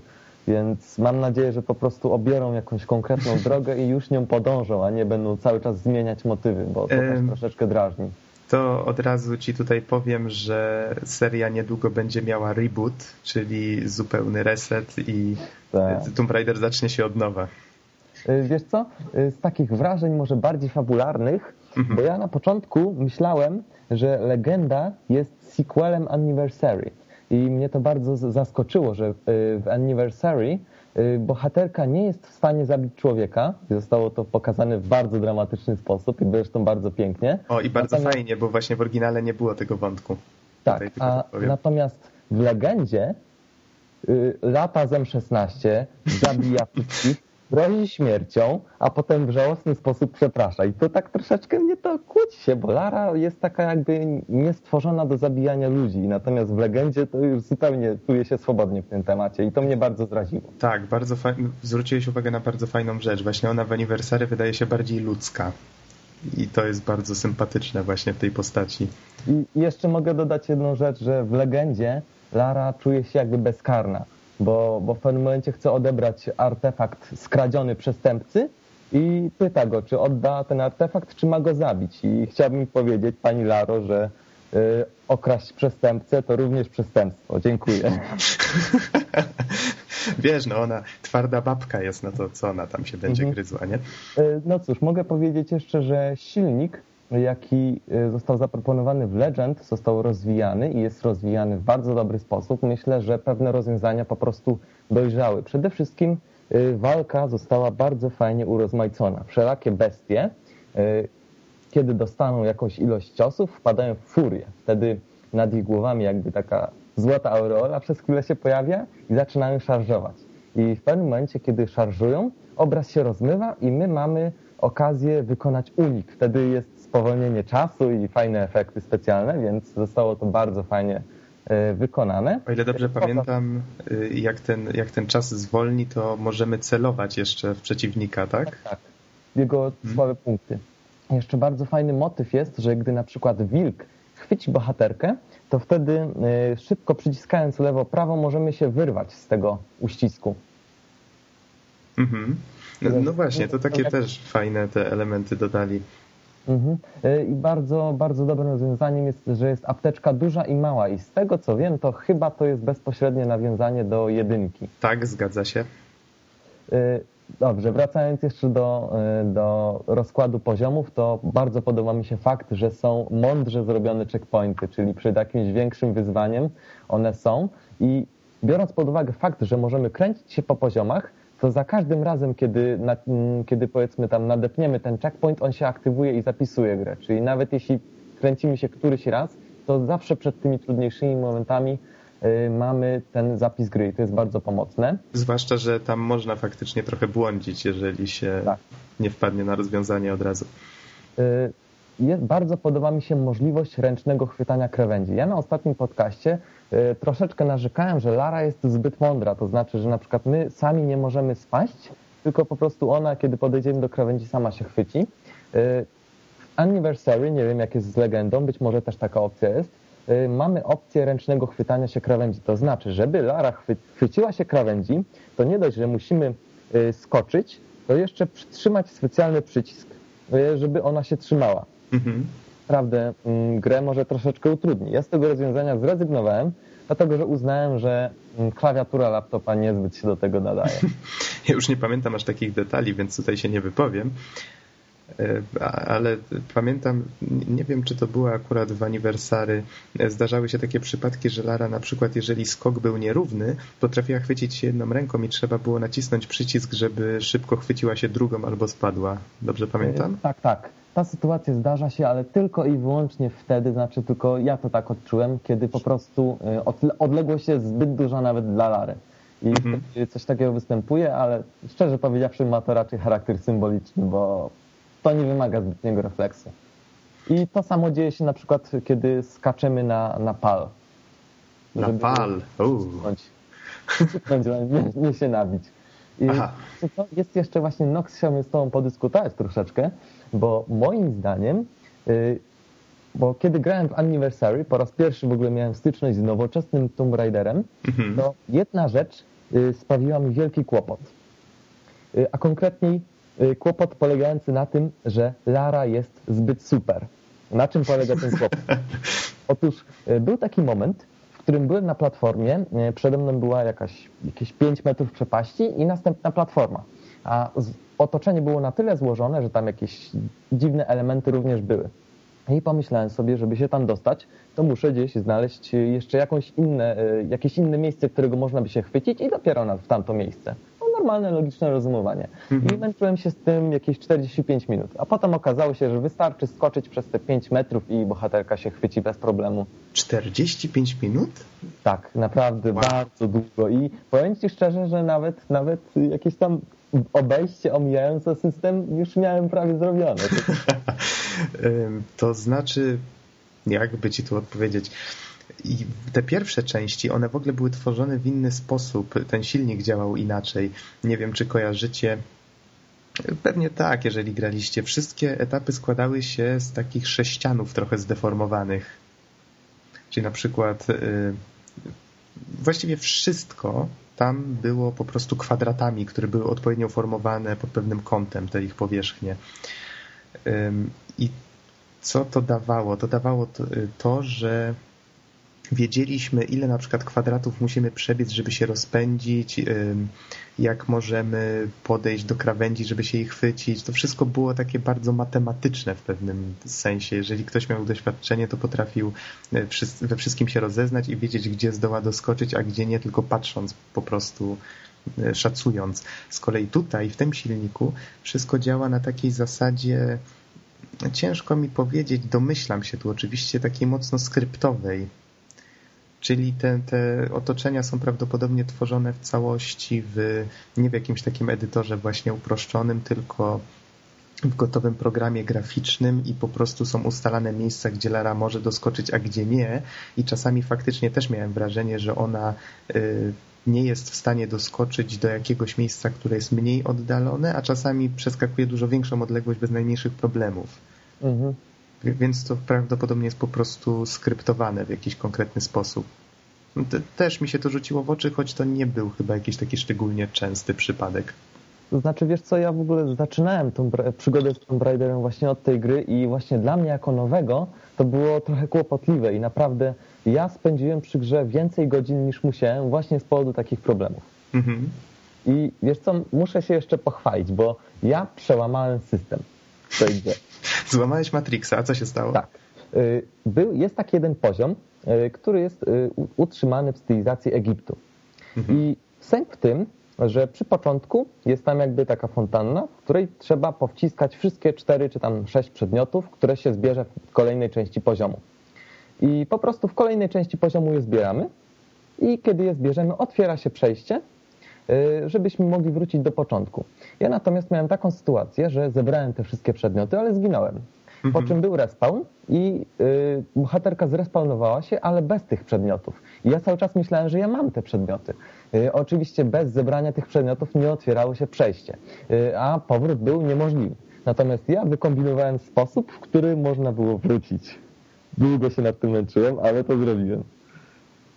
Więc mam nadzieję, że po prostu obiorą jakąś konkretną *laughs* drogę i już nią podążą, a nie będą cały czas zmieniać motywy, bo to też troszeczkę drażni. To od razu ci tutaj powiem, że seria niedługo będzie miała reboot, czyli zupełny reset i tak. Tomb Raider zacznie się od nowa. Y, wiesz co, y, z takich wrażeń może bardziej fabularnych, mhm. bo ja na początku myślałem, że Legenda jest sequelem Anniversary i mnie to bardzo zaskoczyło, że y, w Anniversary bohaterka nie jest w stanie zabić człowieka. Zostało to pokazane w bardzo dramatyczny sposób i zresztą bardzo pięknie. O, i bardzo natomiast... fajnie, bo właśnie w oryginale nie było tego wątku. Tak, a natomiast w legendzie lata z M16 zabija wszystkich, *laughs* grozi śmiercią, a potem w żałosny sposób przeprasza. I to tak troszeczkę mnie to kłóci się, bo Lara jest taka jakby niestworzona do zabijania ludzi. Natomiast w legendzie to już zupełnie czuje się swobodnie w tym temacie i to mnie bardzo zraziło. Tak, bardzo fajnie. Zwróciłeś uwagę na bardzo fajną rzecz. Właśnie ona w Aniversary wydaje się bardziej ludzka. I to jest bardzo sympatyczne właśnie w tej postaci. I jeszcze mogę dodać jedną rzecz, że w legendzie Lara czuje się jakby bezkarna bo, bo w pewnym momencie chce odebrać artefakt skradziony przestępcy i pyta go, czy odda ten artefakt, czy ma go zabić. I chciałbym powiedzieć, pani Laro, że y, okraść przestępcę to również przestępstwo. Dziękuję. *laughs* Wiesz, no ona twarda babka jest, no to co ona tam się będzie mhm. gryzła, nie? Y, no cóż, mogę powiedzieć jeszcze, że silnik jaki y, został zaproponowany w Legend, został rozwijany i jest rozwijany w bardzo dobry sposób. Myślę, że pewne rozwiązania po prostu dojrzały. Przede wszystkim y, walka została bardzo fajnie urozmaicona. Wszelakie bestie, y, kiedy dostaną jakąś ilość ciosów, wpadają w furię. Wtedy nad ich głowami jakby taka złota aureola przez chwilę się pojawia i zaczynają szarżować. I w pewnym momencie, kiedy szarżują, obraz się rozmywa i my mamy okazję wykonać unik. Wtedy jest spowolnienie czasu i fajne efekty specjalne, więc zostało to bardzo fajnie e, wykonane. O ile dobrze pamiętam, e, jak ten, jak ten czas zwolni, to możemy celować jeszcze w przeciwnika, tak? Tak, tak. Jego hmm. słabe punkty. Jeszcze bardzo fajny motyw jest, że gdy na przykład wilk chwyci bohaterkę, to wtedy e, szybko przyciskając lewo-prawo możemy się wyrwać z tego uścisku. Mhm. No, no właśnie, to takie też fajne te elementy dodali. Mhm. E, I bardzo, bardzo dobrym rozwiązaniem jest, że jest apteczka duża i mała i z tego co wiem, to chyba to jest bezpośrednie nawiązanie do jedynki. Tak, zgadza się. E, dobrze, wracając jeszcze do, e, do rozkładu poziomów, to bardzo podoba mi się fakt, że są mądrze zrobione checkpointy, czyli przed jakimś większym wyzwaniem one są i biorąc pod uwagę fakt, że możemy kręcić się po poziomach, to za każdym razem, kiedy, na, mm, kiedy powiedzmy tam nadepniemy ten checkpoint, on się aktywuje i zapisuje grę. Czyli nawet jeśli kręcimy się któryś raz, to zawsze przed tymi trudniejszymi momentami y, mamy ten zapis gry i to jest bardzo pomocne. Zwłaszcza, że tam można faktycznie trochę błądzić, jeżeli się tak. nie wpadnie na rozwiązanie od razu. Y, jest, bardzo podoba mi się możliwość ręcznego chwytania krawędzi. Ja na ostatnim podcaście y, troszeczkę narzekałem, że Lara jest zbyt mądra, to znaczy, że na przykład my sami nie możemy spaść, tylko po prostu ona, kiedy podejdziemy do krawędzi, sama się chwyci. Y, Anniversary, nie wiem jak jest z legendą, być może też taka opcja jest, y, mamy opcję ręcznego chwytania się krawędzi. To znaczy, żeby Lara chwy chwyciła się krawędzi, to nie dość, że musimy skoczyć, to jeszcze przytrzymać specjalny przycisk, żeby ona się trzymała mhm. naprawdę mm, grę może troszeczkę utrudni. Ja z tego rozwiązania zrezygnowałem, dlatego że uznałem, że mm, klawiatura laptopa niezbyt się do tego nadaje. *laughs* Ja już nie pamiętam aż takich detali, więc tutaj się nie wypowiem. E, ale pamiętam, nie wiem czy to było akurat w aniversary, e, zdarzały się takie przypadki, że Lara na przykład jeżeli skok był nierówny, potrafiła chwycić się jedną ręką i trzeba było nacisnąć przycisk, żeby szybko chwyciła się drugą albo spadła. Dobrze pamiętam? E, tak, tak. Ta sytuacja zdarza się, ale tylko i wyłącznie wtedy, znaczy tylko ja to tak odczułem, kiedy po prostu odległość jest zbyt duża nawet dla Lary. I mhm. coś takiego występuje, ale szczerze powiedziawszy ma to raczej charakter symboliczny, bo to nie wymaga zbytniego refleksu. I to samo dzieje się na przykład, kiedy skaczemy na, na pal. Na pal? Będzie nie, nie się nabić. I jest jeszcze właśnie, Nox chciałbym z Tobą podyskutować troszeczkę, bo moim zdaniem, y, bo kiedy grałem w Anniversary, po raz pierwszy w ogóle miałem styczność z nowoczesnym Tomb Raiderem, mhm. to jedna rzecz y, sprawiła mi wielki kłopot. Y, a konkretniej kłopot polegający na tym, że Lara jest zbyt super. Na czym polega ten kłopot? *laughs* Otóż był taki moment, w którym byłem na platformie, przede mną była jakaś, jakieś 5 metrów przepaści i następna platforma. A otoczenie było na tyle złożone, że tam jakieś dziwne elementy również były. I pomyślałem sobie, żeby się tam dostać, to muszę gdzieś znaleźć jeszcze jakąś inne, jakieś inne miejsce, którego można by się chwycić i dopiero w tamto miejsce. No, normalne, logiczne rozumowanie. Mhm. I męczyłem się z tym jakieś 45 minut. A potem okazało się, że wystarczy skoczyć przez te 5 metrów i bohaterka się chwyci bez problemu. 45 minut? Tak, naprawdę wow. bardzo długo. I powiem Ci szczerze, że nawet, nawet jakieś tam obejście, omijając system, już miałem prawie zrobione. *laughs* to znaczy, jakby ci tu odpowiedzieć, i te pierwsze części, one w ogóle były tworzone w inny sposób. Ten silnik działał inaczej. Nie wiem, czy kojarzycie. Pewnie tak, jeżeli graliście. Wszystkie etapy składały się z takich sześcianów trochę zdeformowanych. Czyli na przykład yy, właściwie wszystko tam było po prostu kwadratami, które były odpowiednio formowane pod pewnym kątem, te ich powierzchnie. I co to dawało? To dawało to, to, że wiedzieliśmy, ile na przykład kwadratów musimy przebiec, żeby się rozpędzić, jak możemy podejść do krawędzi, żeby się ich chwycić. To wszystko było takie bardzo matematyczne w pewnym sensie. Jeżeli ktoś miał doświadczenie, to potrafił e, we wszystkim się rozeznać i wiedzieć, gdzie zdoła doskoczyć, a gdzie nie, tylko patrząc po prostu e, szacując. Z kolei tutaj, w tym silniku, wszystko działa na takiej zasadzie, ciężko mi powiedzieć, domyślam się tu oczywiście, takiej mocno skryptowej Czyli te, te otoczenia są prawdopodobnie tworzone w całości w, nie w jakimś takim edytorze właśnie uproszczonym, tylko w gotowym programie graficznym i po prostu są ustalane miejsca, gdzie Lara może doskoczyć, a gdzie nie. I czasami faktycznie też miałem wrażenie, że ona y, nie jest w stanie doskoczyć do jakiegoś miejsca, które jest mniej oddalone, a czasami przeskakuje dużo większą odległość bez najmniejszych problemów. Mhm. Więc to prawdopodobnie jest po prostu skryptowane w jakiś konkretny sposób. Też mi się to rzuciło w oczy, choć to nie był chyba jakiś taki szczególnie częsty przypadek. To znaczy, wiesz co, ja w ogóle zaczynałem tą przygodę z Tomb Raiderem właśnie od tej gry i właśnie dla mnie jako nowego to było trochę kłopotliwe i naprawdę ja spędziłem przy grze więcej godzin niż musiałem właśnie z powodu takich problemów. Mhm. I wiesz co, muszę się jeszcze pochwalić, bo ja przełamałem system grze. Złamałeś Matrixa, a co się stało? Tak. Y, był, jest taki jeden poziom, y, który jest y, utrzymany w stylizacji Egiptu. Mhm. I sęk w tym, że przy początku jest tam jakby taka fontanna, w której trzeba powciskać wszystkie cztery czy tam sześć przedmiotów, które się zbierze w kolejnej części poziomu. I po prostu w kolejnej części poziomu je zbieramy i kiedy je zbierzemy, otwiera się przejście, żebyśmy mogli wrócić do początku. Ja natomiast miałem taką sytuację, że zebrałem te wszystkie przedmioty, ale zginąłem. Po mhm. czym był respawn i y, bohaterka zrespawnowała się, ale bez tych przedmiotów. I ja cały czas myślałem, że ja mam te przedmioty. Y, oczywiście bez zebrania tych przedmiotów nie otwierało się przejście, y, a powrót był niemożliwy. Natomiast ja wykombinowałem sposób, w który można było wrócić. Długo się nad tym męczyłem, ale to zrobiłem.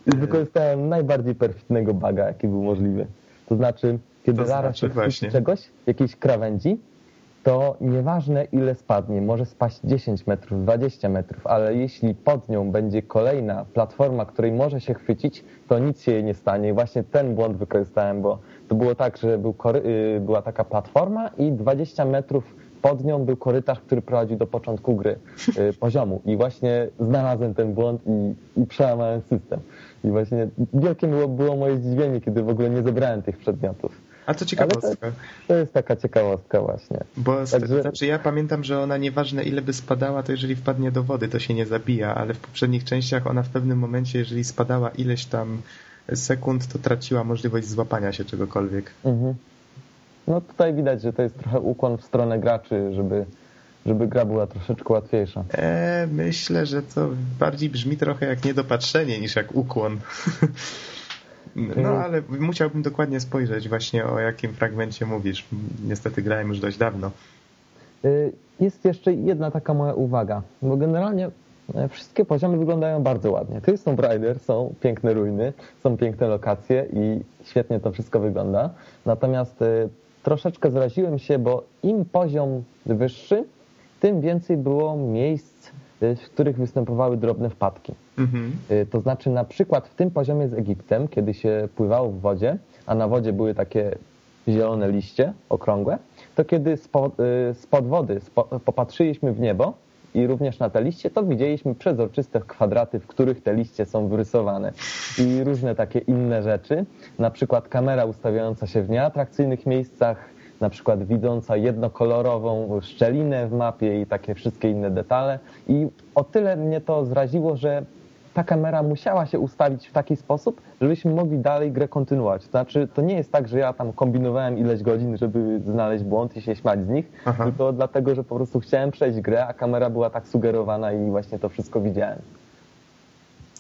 I wykorzystałem najbardziej perfidnego baga, jaki był możliwy. To znaczy, kiedy to Lara znaczy czegoś, jakiejś krawędzi, to nieważne ile spadnie, może spaść 10 metrów, 20 metrów, ale jeśli pod nią będzie kolejna platforma, której może się chwycić, to nic się jej nie stanie. I właśnie ten błąd wykorzystałem, bo to było tak, że był y, była taka platforma i 20 metrów pod nią był korytarz, który prowadził do początku gry, y, *laughs* poziomu. I właśnie znalazłem ten błąd i, i przełamałem system. I właśnie wielkie było, było moje zdziwienie, kiedy w ogóle nie zebrałem tych przedmiotów. A to ciekawostka. To, to, jest taka ciekawostka właśnie. Bo Także... znaczy ja pamiętam, że ona nieważne ile by spadała, to jeżeli wpadnie do wody, to się nie zabija, ale w poprzednich częściach ona w pewnym momencie, jeżeli spadała ileś tam sekund, to traciła możliwość złapania się czegokolwiek. Mhm. No tutaj widać, że to jest trochę ukłon w stronę graczy, żeby, żeby gra była troszeczkę łatwiejsza. E, myślę, że to bardziej brzmi trochę jak niedopatrzenie niż jak ukłon. *laughs* No ale musiałbym dokładnie spojrzeć właśnie o jakim fragmencie mówisz. Niestety grałem już dość dawno. Y, jest jeszcze jedna taka moja uwaga, bo generalnie e, wszystkie poziomy wyglądają bardzo ładnie. To jest Tomb Raider, są piękne ruiny, są piękne lokacje i świetnie to wszystko wygląda. Natomiast e, troszeczkę zraziłem się, bo im poziom wyższy, tym więcej było miejsc w których występowały drobne wpadki. Mhm. To znaczy na przykład w tym poziomie z Egiptem, kiedy się pływało w wodzie, a na wodzie były takie zielone liście okrągłe, to kiedy spod, spod wody popatrzyliśmy w niebo, i również na te liście, to widzieliśmy przezroczyste kwadraty, w których te liście są wyrysowane. I różne takie inne rzeczy, na przykład kamera ustawiająca się w nieatrakcyjnych miejscach, na przykład widząca jednokolorową szczelinę w mapie i takie wszystkie inne detale. I o tyle mnie to zraziło, że ta kamera musiała się ustawić w taki sposób, żebyśmy mogli dalej grę kontynuować. To znaczy, to nie jest tak, że ja tam kombinowałem ileś godzin, żeby znaleźć błąd i się śmiać z nich, Aha. tylko dlatego, że po prostu chciałem przejść grę, a kamera była tak sugerowana i właśnie to wszystko widziałem.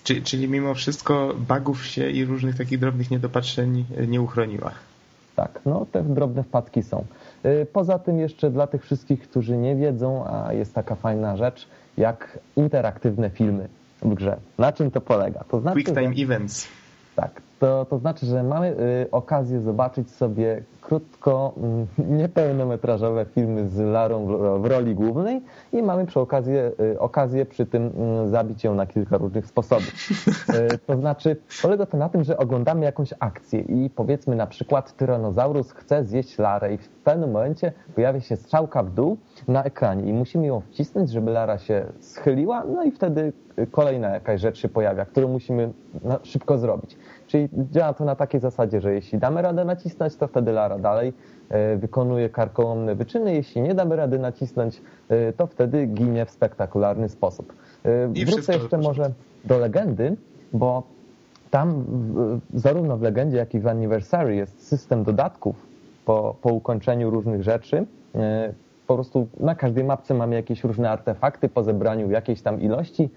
Czyli, czyli mimo wszystko bugów się i różnych takich drobnych niedopatrzeń nie uchroniła. Tak, no te drobne wpadki są. Y, poza tym jeszcze dla tych wszystkich, którzy nie wiedzą, a jest taka fajna rzecz, jak interaktywne filmy w grze. Na czym to polega? To znaczy, Quick time że, events. Tak, to, to znaczy, że mamy y, okazję zobaczyć sobie krótko y, *laughs* niepełnometrażowe filmy z Larą w, roli głównej i mamy przy okazji y, okazję przy tym y, zabić ją na kilka różnych sposobów. Y, to znaczy, polega to na tym, że oglądamy jakąś akcję i powiedzmy na przykład Tyrannosaurus chce zjeść Larę i w pewnym momencie pojawia się strzałka w dół na ekranie i musimy ją wcisnąć, żeby Lara się schyliła, no i wtedy kolejna jakaś rzecz się pojawia, którą musimy szybko zrobić. Czyli działa to na takiej zasadzie, że jeśli damy radę nacisnąć, to wtedy Lara dalej e, wykonuje karkołomne wyczyny. Jeśli nie damy rady nacisnąć, e, to wtedy ginie w spektakularny sposób. E, I Wrócę jeszcze może do legendy, bo tam zarówno w legendzie, jak i w Anniversary jest system dodatków po, po ukończeniu różnych rzeczy. Po prostu na każdej mapce mamy jakieś różne artefakty po zebraniu jakiejś tam ilości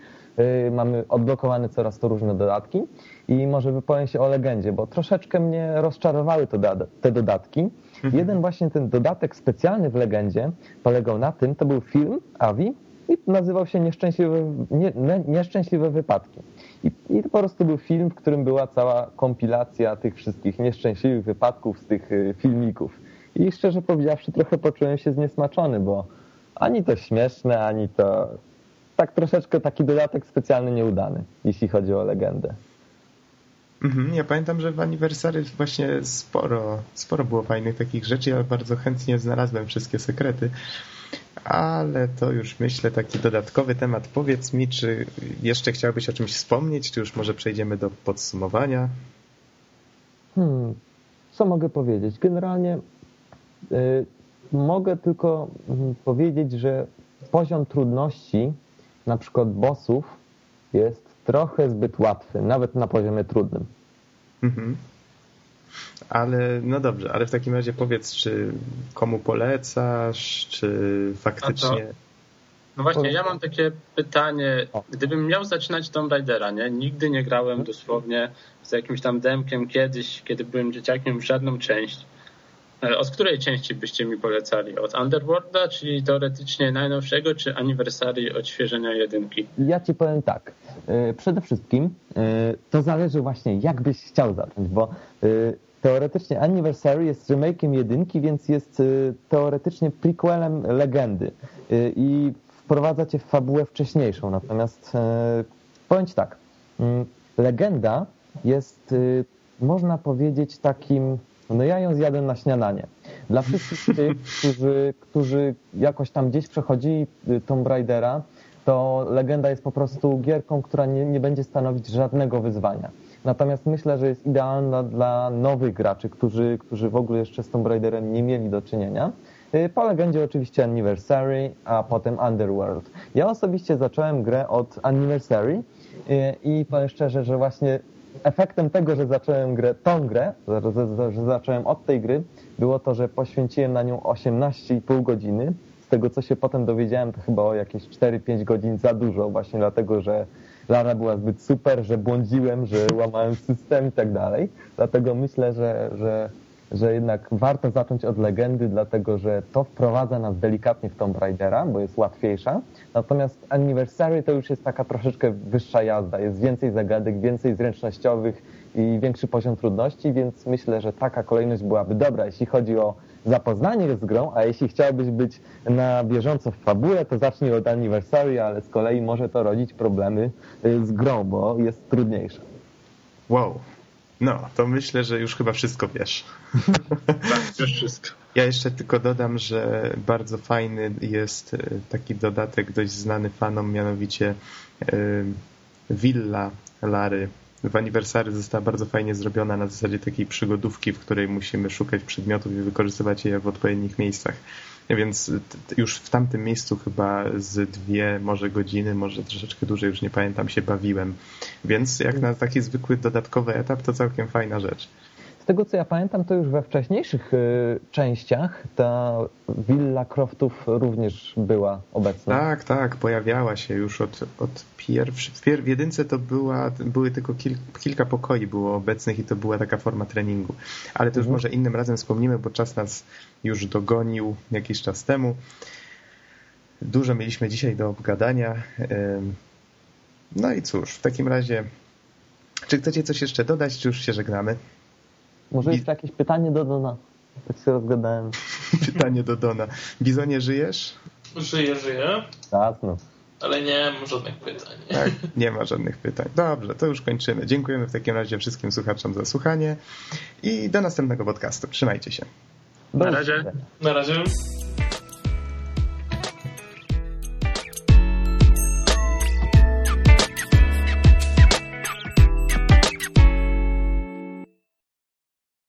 mamy odblokowane coraz to różne dodatki i może wypowiem się o legendzie, bo troszeczkę mnie rozczarowały te dodatki. Mhm. Jeden właśnie ten dodatek specjalny w legendzie polegał na tym, to był film Avi i nazywał się Nieszczęśliwe, nie, Nieszczęśliwe Wypadki. I, I to po prostu był film, w którym była cała kompilacja tych wszystkich nieszczęśliwych wypadków z tych y, filmików. I szczerze powiedziawszy, trochę poczułem się zniesmaczony, bo ani to śmieszne, ani to tak troszeczkę taki dodatek specjalny nieudany, jeśli chodzi o legendę. Mhm, ja pamiętam, że w aniversary właśnie sporo, sporo było fajnych takich rzeczy. Ja bardzo chętnie znalazłem wszystkie sekrety, ale to już myślę taki dodatkowy temat. Powiedz mi, czy jeszcze chciałbyś o czymś wspomnieć, czy już może przejdziemy do podsumowania? Hmm, co mogę powiedzieć? Generalnie y, mogę tylko y, powiedzieć, że poziom trudności na przykład bossów jest trochę zbyt łatwy, nawet na poziomie trudnym. Mhm. Ale no dobrze, ale w takim razie powiedz, czy komu polecasz, czy faktycznie. No właśnie, ja mam takie pytanie. Gdybym miał zaczynać Tomb Raidera, nie? Nigdy nie grałem dosłownie z jakimś tam demkiem kiedyś, kiedy byłem dzieciakiem w żadną część. E, od której części byście mi polecali? Od Underworlda, czyli teoretycznie najnowszego, czy Anniversary odświeżenia jedynki? Ja ci powiem tak. E, przede wszystkim e, to zależy właśnie, jak byś chciał zacząć, bo teoretycznie Anniversary jest remake'iem jedynki, więc jest teoretycznie prequelem legendy i wprowadza cię w fabułę wcześniejszą. Natomiast powiem ci tak, mm, legenda jest, można powiedzieć, takim no ja ją zjadłem na śniadanie. Dla wszystkich tych, *laughs* którzy, którzy jakoś tam gdzieś przechodzili y, Tomb Raidera, to legenda jest po prostu gierką, która nie, nie będzie stanowić żadnego wyzwania. Natomiast myślę, że jest idealna dla nowych graczy, którzy, którzy w ogóle jeszcze z Tomb Raiderem nie mieli do czynienia. Y, po legendzie oczywiście Anniversary, a potem Underworld. Ja osobiście zacząłem grę od Anniversary y, i powiem szczerze, że właśnie efektem tego, że zacząłem grę, tą grę, że zacząłem od tej gry, było to, że poświęciłem na nią 18,5 godziny. Z tego, co się potem dowiedziałem, to chyba o jakieś 4-5 godzin za dużo, właśnie dlatego, że Lara była zbyt super, że błądziłem, że łamałem system i tak dalej. Dlatego myślę, że, że że jednak warto zacząć od legendy, dlatego że to wprowadza nas delikatnie w Tomb Raidera, bo jest łatwiejsza. Natomiast Anniversary to już jest taka troszeczkę wyższa jazda. Jest więcej zagadek, więcej zręcznościowych i większy poziom trudności, więc myślę, że taka kolejność byłaby dobra. Jeśli chodzi o zapoznanie z grą, a jeśli chciałbyś być na bieżąco w fabule, to zacznij od Anniversary, ale z kolei może to rodzić problemy y, z grą, bo jest trudniejsza. Wow. No, to myślę, że już chyba wszystko wiesz. tak, już wszystko. *laughs* Ja jeszcze tylko dodam, że bardzo fajny jest y, taki dodatek dość znany fanom, mianowicie Villa Lary w aniversary została bardzo fajnie zrobiona na zasadzie takiej przygodówki, w której musimy szukać przedmiotów i wykorzystywać je w odpowiednich miejscach. Więc już w tamtym miejscu chyba z dwie może godziny, może troszeczkę dłużej, już nie pamiętam, się bawiłem. Więc jak na taki zwykły dodatkowy etap, to całkiem fajna rzecz tego co ja pamiętam, to już we wcześniejszych y, częściach ta willa Croftów również była obecna. Tak, tak, pojawiała się już od, od pierwszych. W, pier w jedynce to była, były tylko kil kilka pokoi było obecnych i to była taka forma treningu. Ale to już mhm. może innym razem wspomnimy, bo czas nas już dogonił jakiś czas temu. Dużo mieliśmy dzisiaj do obgadania. No i cóż, w takim razie, czy chcecie coś jeszcze dodać, czy już się żegnamy? Może jeszcze jakieś pytanie do Dona? Tak się rozgadałem. *laughs* pytanie do Dona. Bizonie, żyjesz? Żyję, żyję. Jasno. Ale nie mam żadnych pytań. Tak, *laughs* nie ma żadnych pytań. Dobrze, to już kończymy. Dziękujemy w takim razie wszystkim słuchaczom za słuchanie i do następnego podcastu. Trzymajcie się. Na razie. Na razie.